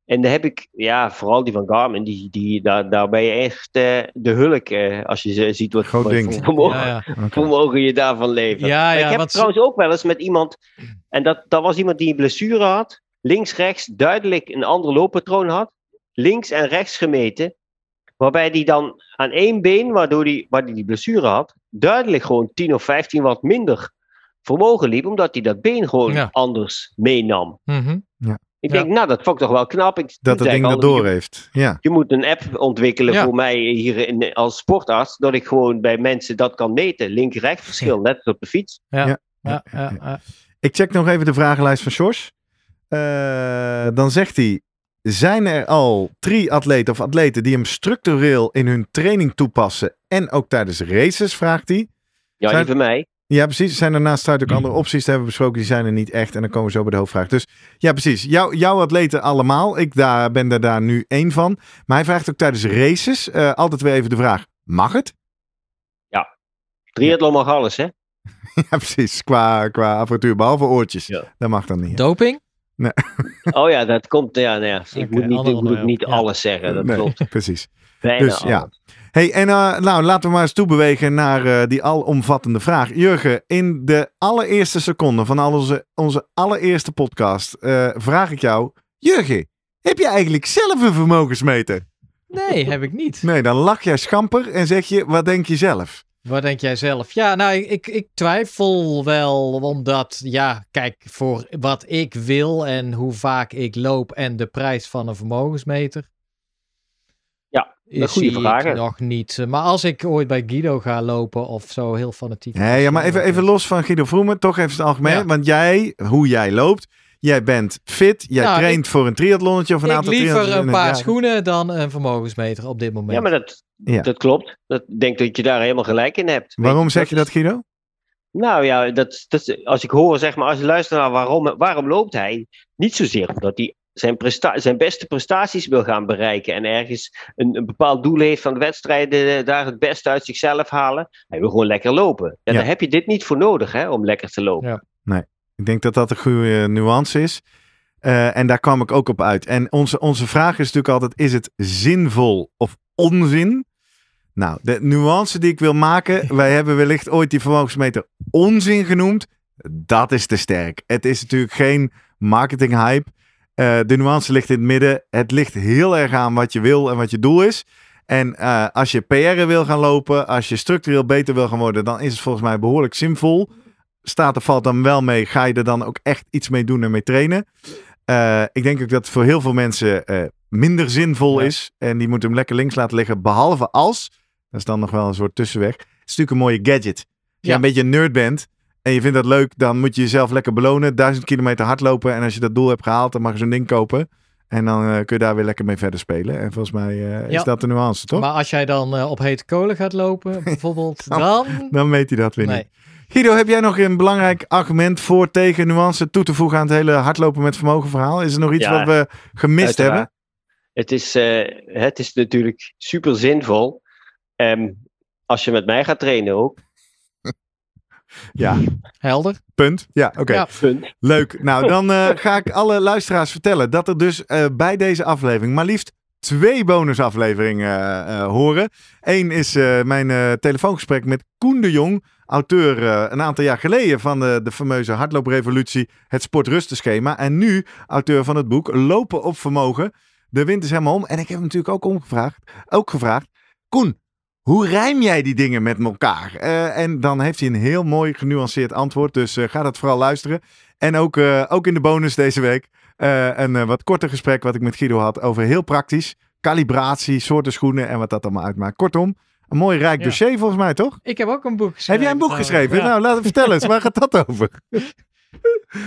En daar heb ik, ja, vooral die van Garmin, die, die, daar, daar ben je echt eh, de hulk eh, als je ziet wat Groot wat ding. voor vermogen, ja, vermogen je daarvan levert. Ja, ik heb trouwens ook wel eens met iemand, en dat, dat was iemand die een blessure had, links, rechts duidelijk een ander looppatroon had, links en rechts gemeten, waarbij die dan aan één been, waardoor die, waar die, die blessure had, duidelijk gewoon 10 of 15 watt minder vermogen liep, omdat hij dat been gewoon Ja. anders meenam. Mhm. Ik Ja. denk, nou, dat vond ik toch wel knap. Ik Dat het ding al, dat door je- heeft. Ja. Je moet een app ontwikkelen Ja. voor mij hier in, als sportarts, dat ik gewoon bij mensen dat kan meten. Link-recht verschil, net als op de fiets. Ja. Ja. Ja, ja, ja. Ik check nog even de vragenlijst van Sjors. Eh, dan zegt hij: Zijn er al triatleten of atleten die hem structureel in hun training toepassen en ook tijdens races? Vraagt hij. Ja, Zijn- die van mij. Ja, precies. Zijn er naast uit ook andere opties te hebben besproken? Die zijn er niet echt. En dan komen we zo bij de hoofdvraag. Dus ja, precies. Jouw, jouw atleten allemaal. Ik daar, ben er daar nu één van. Maar hij vraagt ook tijdens races eh, altijd weer even de vraag: Mag het? Triathlon mag alles, hè? ja, precies. Qua, qua apparatuur, behalve oortjes. Ja. Dat mag dan niet. Doping? Oh ja, dat komt. Ja, nou ja. Ik moet niet, ik moet niet ja. alles zeggen. Dat Nee, klopt. precies. Bijna Dus ja. Hey, en eh, nou, laten we maar eens toebewegen naar eh, die alomvattende vraag. Jurgen, in de allereerste seconde van al onze, onze allereerste podcast eh, vraag ik jou... Jurgen, heb je eigenlijk zelf een vermogensmeter? Nee, heb ik niet. Nee, dan lach jij schamper en zeg je, wat denk je zelf? Wat denk jij zelf? Ja, nou, ik, ik, twijfel wel, omdat, ja, kijk, voor wat ik wil en hoe vaak ik loop en de prijs van een vermogensmeter. Ja, is goede ik nog niet. Maar als ik ooit bij Guido ga lopen of zo, heel fanatiek. Nee, ja, maar even, even los van Guido Vroemen, toch even het algemeen. Ja. Want jij, hoe jij loopt, jij bent fit, jij Nou, traint voor een triathlonnetje of een Ik aantal liever triathlons een paar schoenen dan een vermogensmeter op dit moment. Ja, maar dat, Ja. dat klopt. Dat, ik denk dat je daar helemaal gelijk in hebt. Waarom zeg je dat, Guido? Nou ja, dat, dat, als ik hoor, zeg maar, als je luistert naar waarom, waarom loopt hij, niet zozeer omdat hij zijn, presta zijn beste prestaties wil gaan bereiken en ergens een, een bepaald doel heeft van de wedstrijden, eh, daar het beste uit zichzelf halen. Hij wil gewoon lekker lopen. En Ja. daar heb je dit niet voor nodig, hè, om lekker te lopen. Ja. Ik denk dat dat een goede nuance is. Eh, en daar kwam ik ook op uit. En onze, onze vraag is natuurlijk altijd: is het zinvol of onzin? Nou, de nuance die ik wil maken. Wij hebben wellicht ooit die vermogensmeter onzin genoemd. Dat is te sterk. Het is natuurlijk geen marketing hype. Eh, de nuance ligt in het midden. Het ligt heel erg aan wat je wil en wat je doel is. En eh, als je PR wil gaan lopen, als je structureel beter wil gaan worden, dan is het volgens mij behoorlijk zinvol. Staat er valt dan wel mee, ga je er dan ook echt iets mee doen en mee trainen. Eh, ik denk ook dat het voor heel veel mensen eh, minder zinvol Ja. is. En die moeten hem lekker links laten liggen. Behalve als, dat is dan nog wel een soort tussenweg. Het is natuurlijk een mooie gadget. Als je Ja. een beetje een nerd bent en je vindt dat leuk, dan moet je jezelf lekker belonen. Duizend kilometer hardlopen. En als je dat doel hebt gehaald, dan mag je zo'n ding kopen. En dan eh, kun je daar weer lekker mee verder spelen. En volgens mij is Ja. dat de nuance, toch? Maar als jij dan op hete kolen gaat lopen, bijvoorbeeld, dan... Dan weet hij dat weer niet. Guido, heb jij nog een belangrijk argument voor tegen nuance toe te voegen aan het hele hardlopen met vermogen verhaal? Is er nog iets Ja, wat we gemist Uiteraard. hebben? Het is, eh, het is natuurlijk super zinvol. Ehm, als je met mij gaat trainen ook. Ja, Helder. punt. Ja, oké. Ja. Punt. Leuk. Nou, dan eh, ga ik alle luisteraars vertellen dat er dus eh, bij deze aflevering maar liefst twee bonusafleveringen eh, eh, horen. Eén is eh, mijn eh, telefoongesprek met Koen de Jong, auteur eh, een aantal jaar geleden van de, de fameuze hardlooprevolutie, het sportrustenschema. En nu auteur van het boek Lopen op Vermogen. De wind is helemaal om. En ik heb hem natuurlijk ook omgevraagd, ook gevraagd, Koen, hoe rijm jij die dingen met elkaar? Eh, en dan heeft hij een heel mooi genuanceerd antwoord. Dus eh, ga dat vooral luisteren. En ook, ook in de bonus deze week een wat korter gesprek wat ik met Guido had over heel praktisch. Calibratie, soorten schoenen en wat dat allemaal uitmaakt. Kortom, een mooi rijk Ja. dossier volgens mij, toch? Ik heb ook een boek geschreven. Heb jij een boek geschreven? Ja. Nou, laat het vertellen eens. Waar gaat dat over?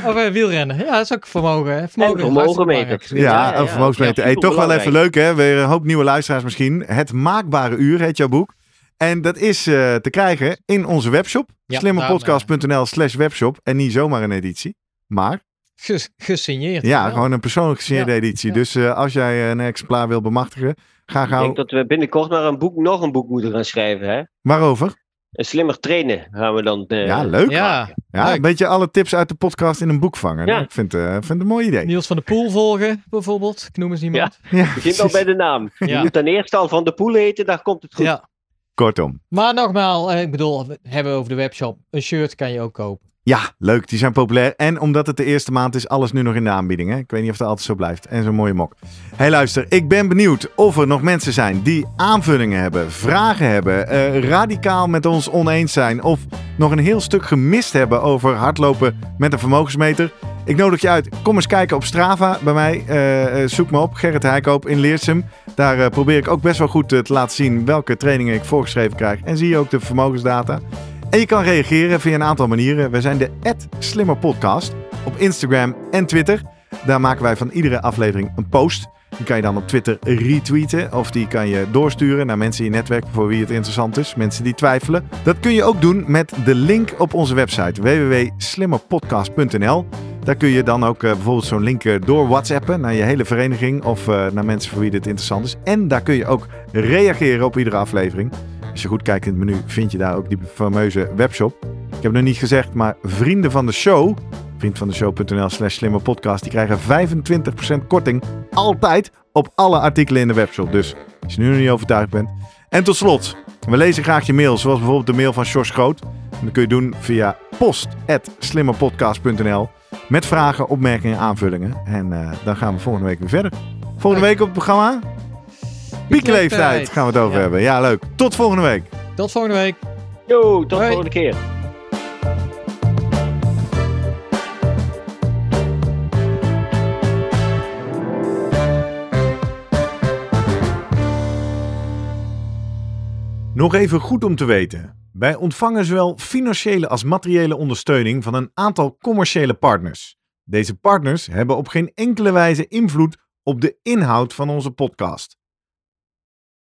Over wielrennen. Ja, dat is ook vermogen. Hè? Vermogen, En is hartstikke vermogenmeter. belangrijk. Ja, ja, over vermogensmeter. ja, hey, toch wel even leuk, hè? Weer een hoop nieuwe luisteraars misschien. Het Maakbare Uur heet jouw boek. En dat is eh, te krijgen in onze webshop. Ja, slimmerpodcast.nl slash webshop. En niet zomaar een editie. Maar Ges- gesigneerd. ja, wel. gewoon een persoonlijk gesigneerde Ja, editie. ja. Dus eh, als jij een exemplaar wil bemachtigen, ga Ik denk dat we binnenkort maar een boek, nog een boek moeten gaan schrijven. Hè? Waarover? Een slimmer trainen gaan we dan. eh, Ja, leuk. Ja, Ja, leuk. een beetje alle tips uit de podcast in een boek vangen. Ja. Ik vind, eh, vind het een mooi idee. Niels van de Poel volgen, bijvoorbeeld. Ik noem eens iemand. Ja, Begin al bij de naam. Je Ja. moet dan eerst al van de poel eten, dan komt het goed. Ja. Kortom. Maar nogmaals, eh, ik bedoel, we hebben over de webshop. Een shirt kan je ook kopen. Ja, leuk. Die zijn populair. En omdat het de eerste maand is, alles nu nog in de aanbieding. Hè? Ik weet niet of dat altijd zo blijft. En zo'n mooie mok. hey, luister. Ik ben benieuwd of er nog mensen zijn die aanvullingen hebben, vragen hebben, eh, radicaal met ons oneens zijn. Of nog een heel stuk gemist hebben over hardlopen met een vermogensmeter. Ik nodig je uit. Kom eens kijken op Strava bij mij. Eh, eh, zoek me op. Gerrit Heikoop in Leersum. Daar probeer ik ook best wel goed te laten zien welke trainingen ik voorgeschreven krijg. En zie je ook de vermogensdata. En je kan reageren via een aantal manieren. We zijn de Slimmer Podcast op Instagram en Twitter. Daar maken wij van iedere aflevering een post. Die kan je dan op Twitter retweeten of die kan je doorsturen naar mensen in je netwerk voor wie het interessant is. Mensen die twijfelen. Dat kun je ook doen met de link op onze website www.slimmerpodcast.nl. Daar kun je dan ook eh, bijvoorbeeld zo'n link eh, door WhatsAppen naar je hele vereniging of eh, naar mensen voor wie dit interessant is. En daar kun je ook reageren op iedere aflevering. Als je goed kijkt in het menu vind je daar ook die fameuze webshop. Ik heb het nog niet gezegd, maar vrienden van de show, vriendvandeshow.nl slash slimmerpodcast, die krijgen 25% korting altijd op alle artikelen in de webshop. Dus als je nu nog niet overtuigd bent. En tot slot, we lezen graag je mail, zoals bijvoorbeeld de mail van Sjors Groot. En dat kun je doen via post.slimmerpodcast.nl met vragen, opmerkingen, aanvullingen. En eh, dan gaan we volgende week weer verder. Volgende week op het programma? Piekleeftijd gaan we het over Ja. hebben. Ja, leuk. Tot volgende week. Tot volgende week. Yo, tot de volgende keer. Nog even goed om te weten. Wij ontvangen zowel financiële als materiële ondersteuning van een aantal commerciële partners. Deze partners hebben op geen enkele wijze invloed op de inhoud van onze podcast.